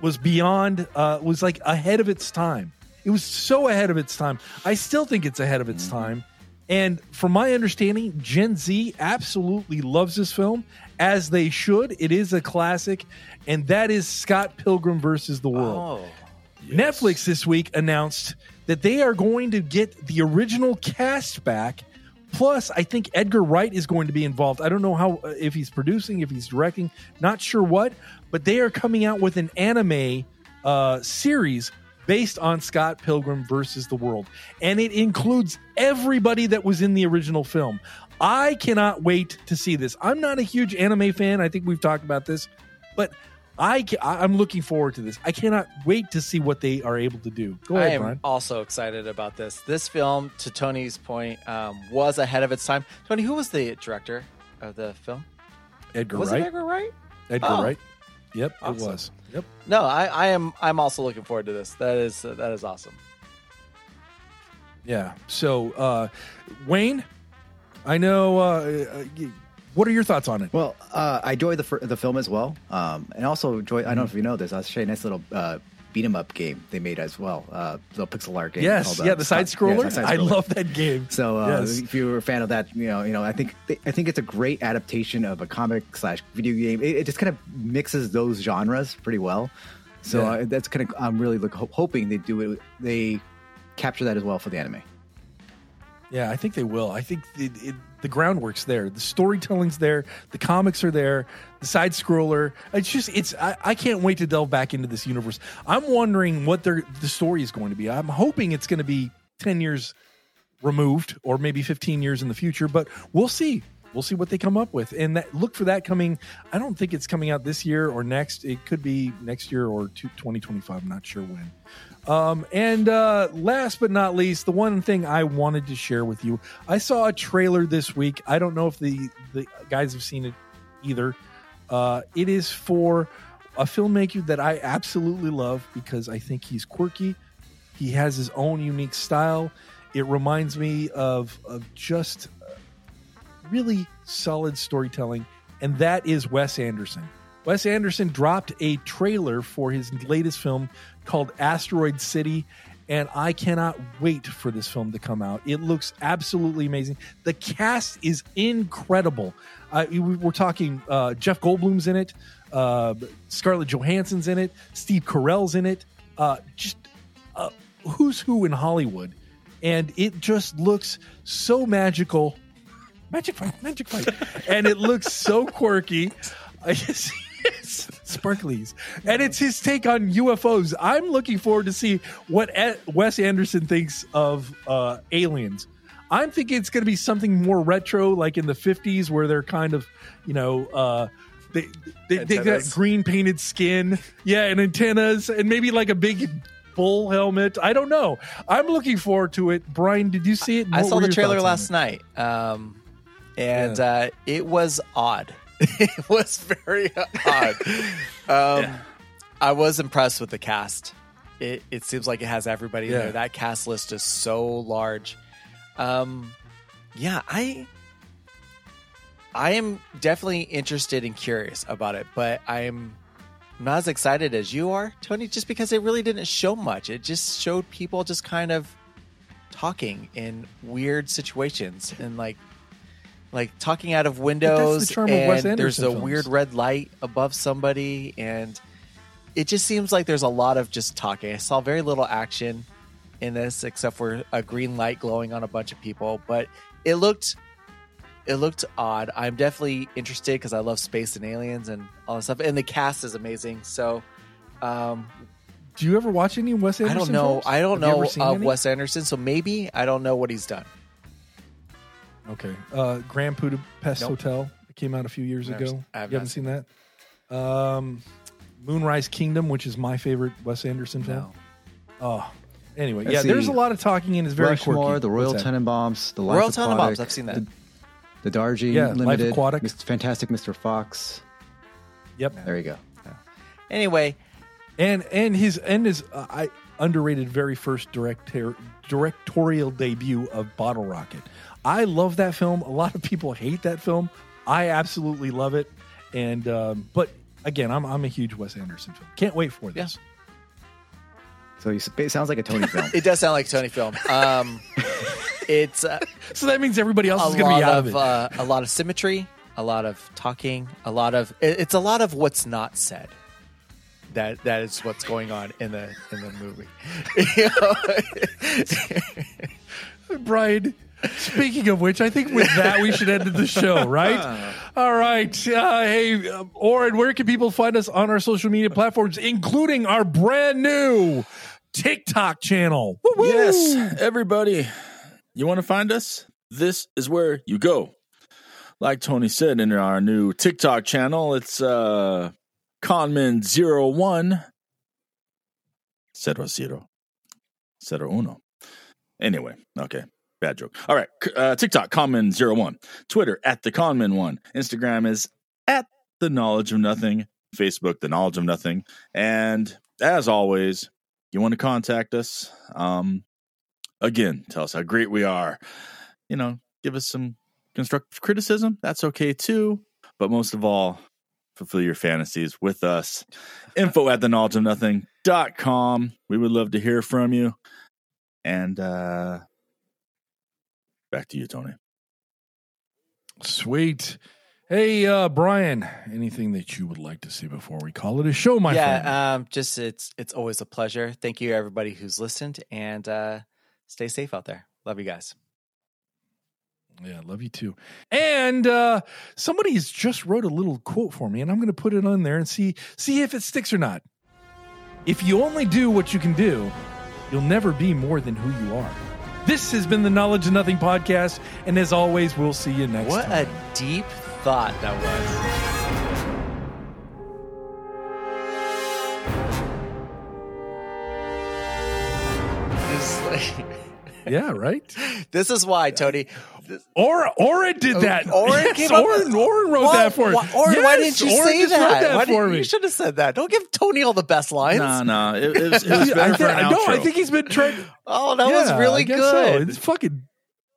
was beyond, uh, was like ahead of its time. It was so ahead of its time. I still think it's ahead of its time. And from my understanding, Gen Z absolutely loves this film, as they should. It is a classic, and that is Scott Pilgrim versus the World. Oh. Netflix this week announced that they are going to get the original cast back. Plus, I think Edgar Wright is going to be involved. I don't know how uh, if he's producing, if he's directing, not sure what, but they are coming out with an anime uh, series based on Scott Pilgrim versus the World, and it includes everybody that was in the original film. I cannot wait to see this. I'm not a huge anime fan. I think we've talked about this, but I I'm looking forward to this. I cannot wait to see what they are able to do. Go ahead, I am Brian. also excited about this. This film, to Tony's point, um, was ahead of its time. Tony, who was the director of the film? Edgar Wright. was Wright. it Edgar Wright? Edgar Oh. Wright. Yep, Awesome. it was. Yep. No, I, I am. I'm also looking forward to this. That is uh, that is awesome. Yeah. So, uh, Wayne, I know. Uh, uh, what are your thoughts on it? Well, uh, I enjoy the the film as well, um, and also enjoy. I don't know if you know this. I'll show you a nice little uh, beat 'em up game they made as well. Uh, little pixel art game. yes. uh, Yeah, the side scroller. I love that game. So uh, Yes. if you were a fan of that, you know, you know, I think I think it's a great adaptation of a comic slash video game. It, it just kind of mixes those genres pretty well. So Yeah. uh, that's kind of I'm really look, ho- hoping they do it. They capture that as well for the anime. Yeah, I think they will. I think it, it, the groundwork's there. The storytelling's there. The comics are there. The side scroller. It's just it's. I, I can't wait to delve back into this universe. I'm wondering what their the story is going to be. I'm hoping it's going to be ten years removed or maybe 15 years in the future, but we'll see. We'll see what they come up with, and that look for that coming. I don't think it's coming out this year or next. It could be next year or 2025. I'm not sure when. Um, and uh, last but not least, the one thing I wanted to share with you, I saw a trailer this week. I don't know if the the guys have seen it either. Uh, it is for a filmmaker that I absolutely love because I think he's quirky. He has his own unique style. It reminds me of of just really solid storytelling, and that is Wes Anderson. Wes Anderson dropped a trailer for his latest film called Asteroid City, and I cannot wait for this film to come out. It looks absolutely amazing. The cast is incredible. Uh, we- we're talking uh, Jeff Goldblum's in it, uh, Scarlett Johansson's in it, Steve Carell's in it. Uh, just uh, who's who in Hollywood, and it just looks so magical. Magic fight, magic fight, and it looks so quirky. I *laughs* just, sparklies, and it's his take on UFOs. I'm looking forward to see what Wes Anderson thinks of uh, aliens. I'm thinking it's going to be something more retro, like in the 50s, where they're kind of, you know, uh, they they, they got green painted skin, yeah, and antennas, and maybe like a big bull helmet. I don't know. I'm looking forward to it. Brian, did you see it? I What saw the trailer last night. Um, and uh, it was odd. *laughs* it was very odd. *laughs* Um, Yeah. I was impressed with the cast. It it seems like it has everybody in Yeah. there. That cast list is so large. Um, yeah, I I am definitely interested and curious about it, but I am not as excited as you are, Tony, just because it really didn't show much. It just showed people just kind of talking in weird situations and like like talking out of windows of and there's a films. weird red light above somebody and it just seems like there's a lot of just talking. I saw very little action in this except for a green light glowing on a bunch of people, but it looked it looked odd. I'm definitely interested because I love space and aliens and all that stuff, and the cast is amazing. So, um, Do you ever watch any Wes I Anderson? don't know. films? I don't Have know any? Wes Anderson, so maybe I don't know what he's done. Okay. Uh, Grand Budapest Nope. Hotel. It came out a few years Never- ago. I have you not haven't seen that? Um, Moonrise Kingdom, which is my favorite Wes Anderson film. No. Oh, anyway, Let's yeah. There's a lot of talking and it's very Rushmore, quirky. the Royal What's? Tenenbaums, the Life Royal Aquatic, Tenenbaums, I've seen that. The, the Darjeeling Yeah, Life Limited, Aquatic. Mr. Fantastic Mr. Fox. Yep. There you go. Anyway, And and his and his uh, I underrated very first director directorial debut of Bottle Rocket. I love that film. A lot of people hate that film. I absolutely love it. And um, but again, I'm I'm a huge Wes Anderson film. Can't wait for this. So it sounds like a Tony film. *laughs* it does sound like a Tony film. Um, *laughs* it's uh, So that means everybody else is going to be out of, of it. uh, a lot of symmetry, a lot of talking, a lot of it- it's a lot of what's not said. That that is what's going on in the in the movie. *laughs* You? Brian, speaking of which, I think with that we should end the show, right? All right. Uh, hey, uh, Oren, where can people find us on our social media platforms, including our brand new TikTok channel? Woo-woo! Yes, everybody. You want to find us? This is where you go. Like Tony said in our new TikTok channel, it's uh Conman01 Zero Zero Zero Uno. Anyway, okay. Bad joke. All right. Uh, TikTok, Conman01. Twitter, at the Conman1. Instagram is at the Knowledge of Nothing. Facebook, the Knowledge of Nothing. And as always, you want to contact us, um, again, tell us how great we are. You know, give us some constructive criticism. That's okay too. But most of all, fulfill your fantasies with us. Info at the knowledge of nothing.com. We would love to hear from you. And uh back to you, Tony. Sweet. Hey, uh, Brian, anything that you would like to see before we call it a show, my friend? yeah, um, just it's it's always a pleasure. Thank you everybody who's listened, and uh, stay safe out there. Love you guys. Yeah, love you too. And uh somebody's just wrote a little quote for me, and I'm going to put it on there and see see if it sticks or not. If you only do what you can do, you'll never be more than who you are. This has been the Knowledge of Nothing podcast, and as always, we'll see you next What time. a deep thought that was. It's like- yeah, right. this is why, Tony. Or Oren did that. Oh, Oren Yes, came up Oren, with- Oren wrote Why- that for why, Oren, why didn't you Oren say that? that Why for me. You should have said that. Don't give Tony all the best lines. No, no. It, it *laughs* was, it was I, better for think, an I know. I think he's been trying. *laughs* Oh, that Yeah, was really guess so. good. It's fucking.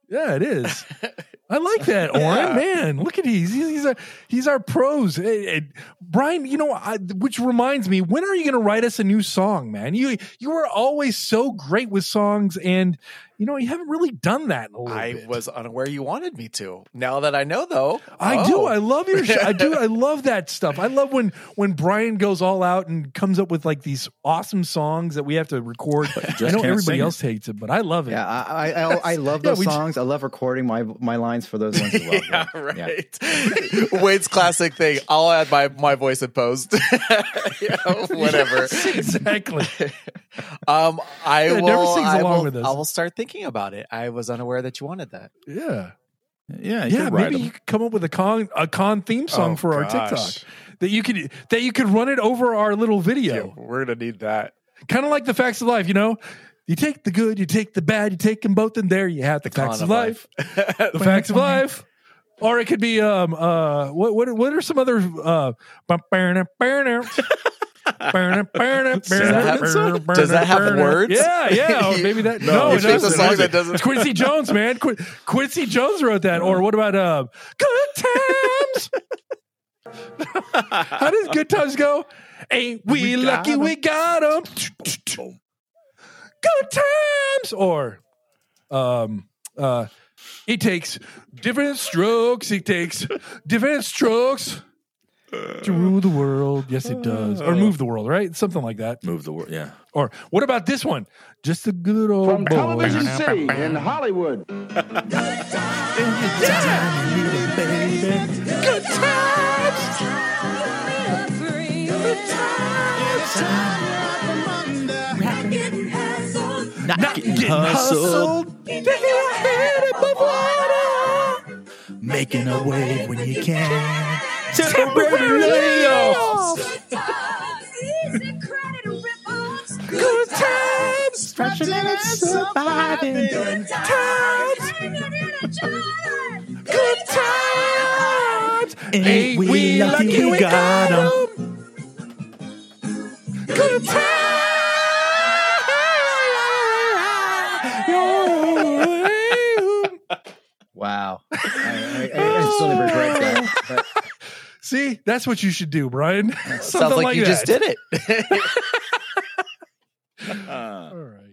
Yeah, it is. *laughs* I like that, Oren. Yeah. Man, look at he's he's he's, a, he's our pros. Hey, hey, Brian, you know, I, which reminds me, when are you going to write us a new song, man? You you were always so great with songs, and you know you haven't really done that in a little I bit. was unaware you wanted me to. Now that I know, though, I do. oh. I love your. Sh- I do. *laughs* I love that stuff. I love when when Brian goes all out and comes up with like these awesome songs that we have to record. *laughs* I know everybody sing it. hates it, but I love it. Yeah, I I, I, I love *laughs* those we j- songs. I love recording my my lines for those ones as well. yeah, Yeah. right. Wade's classic thing. I'll add my my voice in post. Yeah, whatever. Yes, exactly. Um, I Yeah, will. never sings I along will, with us. I will start thinking about it. I was unaware that you wanted that. Yeah. yeah, you yeah, could write you could come up with a con a con theme song Oh, for our gosh. TikTok that you could that you could run it over our little video, we're gonna need that. kind of like the facts of life. You know, you take the good, you take the bad, you take them both, and there you have the, facts of of life. the *laughs* facts of life. or it could be um uh what what what are some other uh bum- burn- burn- burn- burn- Does that have- does that have words? Yeah, yeah. *laughs* Or maybe that. No, no, you it picked a doesn't. song that doesn't- It's Quincy Jones, man. Qu- Quincy Jones wrote that. Or what about uh, Good Times? *laughs* How does Good Times go? Ain't we, We got lucky 'em. we got them? Good times. Or um uh it takes different strokes. It takes different strokes to rule the world. Yes, it does. Or move the world, right? Something like that. Move the world, Yeah. Or what about this one? Just a good old From boy. Television City in Hollywood. Good times. Good times. Not getting hustled. Taking our head above water. Making a way when you can. Temporary layoffs. Good times. Stretching and surviving. Good times. Good times. Ain't we lucky we got 'em? 'em? Good times. Wow. I, I, I, I still regret that. But See, that's what you should do, Brian. *laughs* Sounds like, like you that. just did it. *laughs* Uh. All right.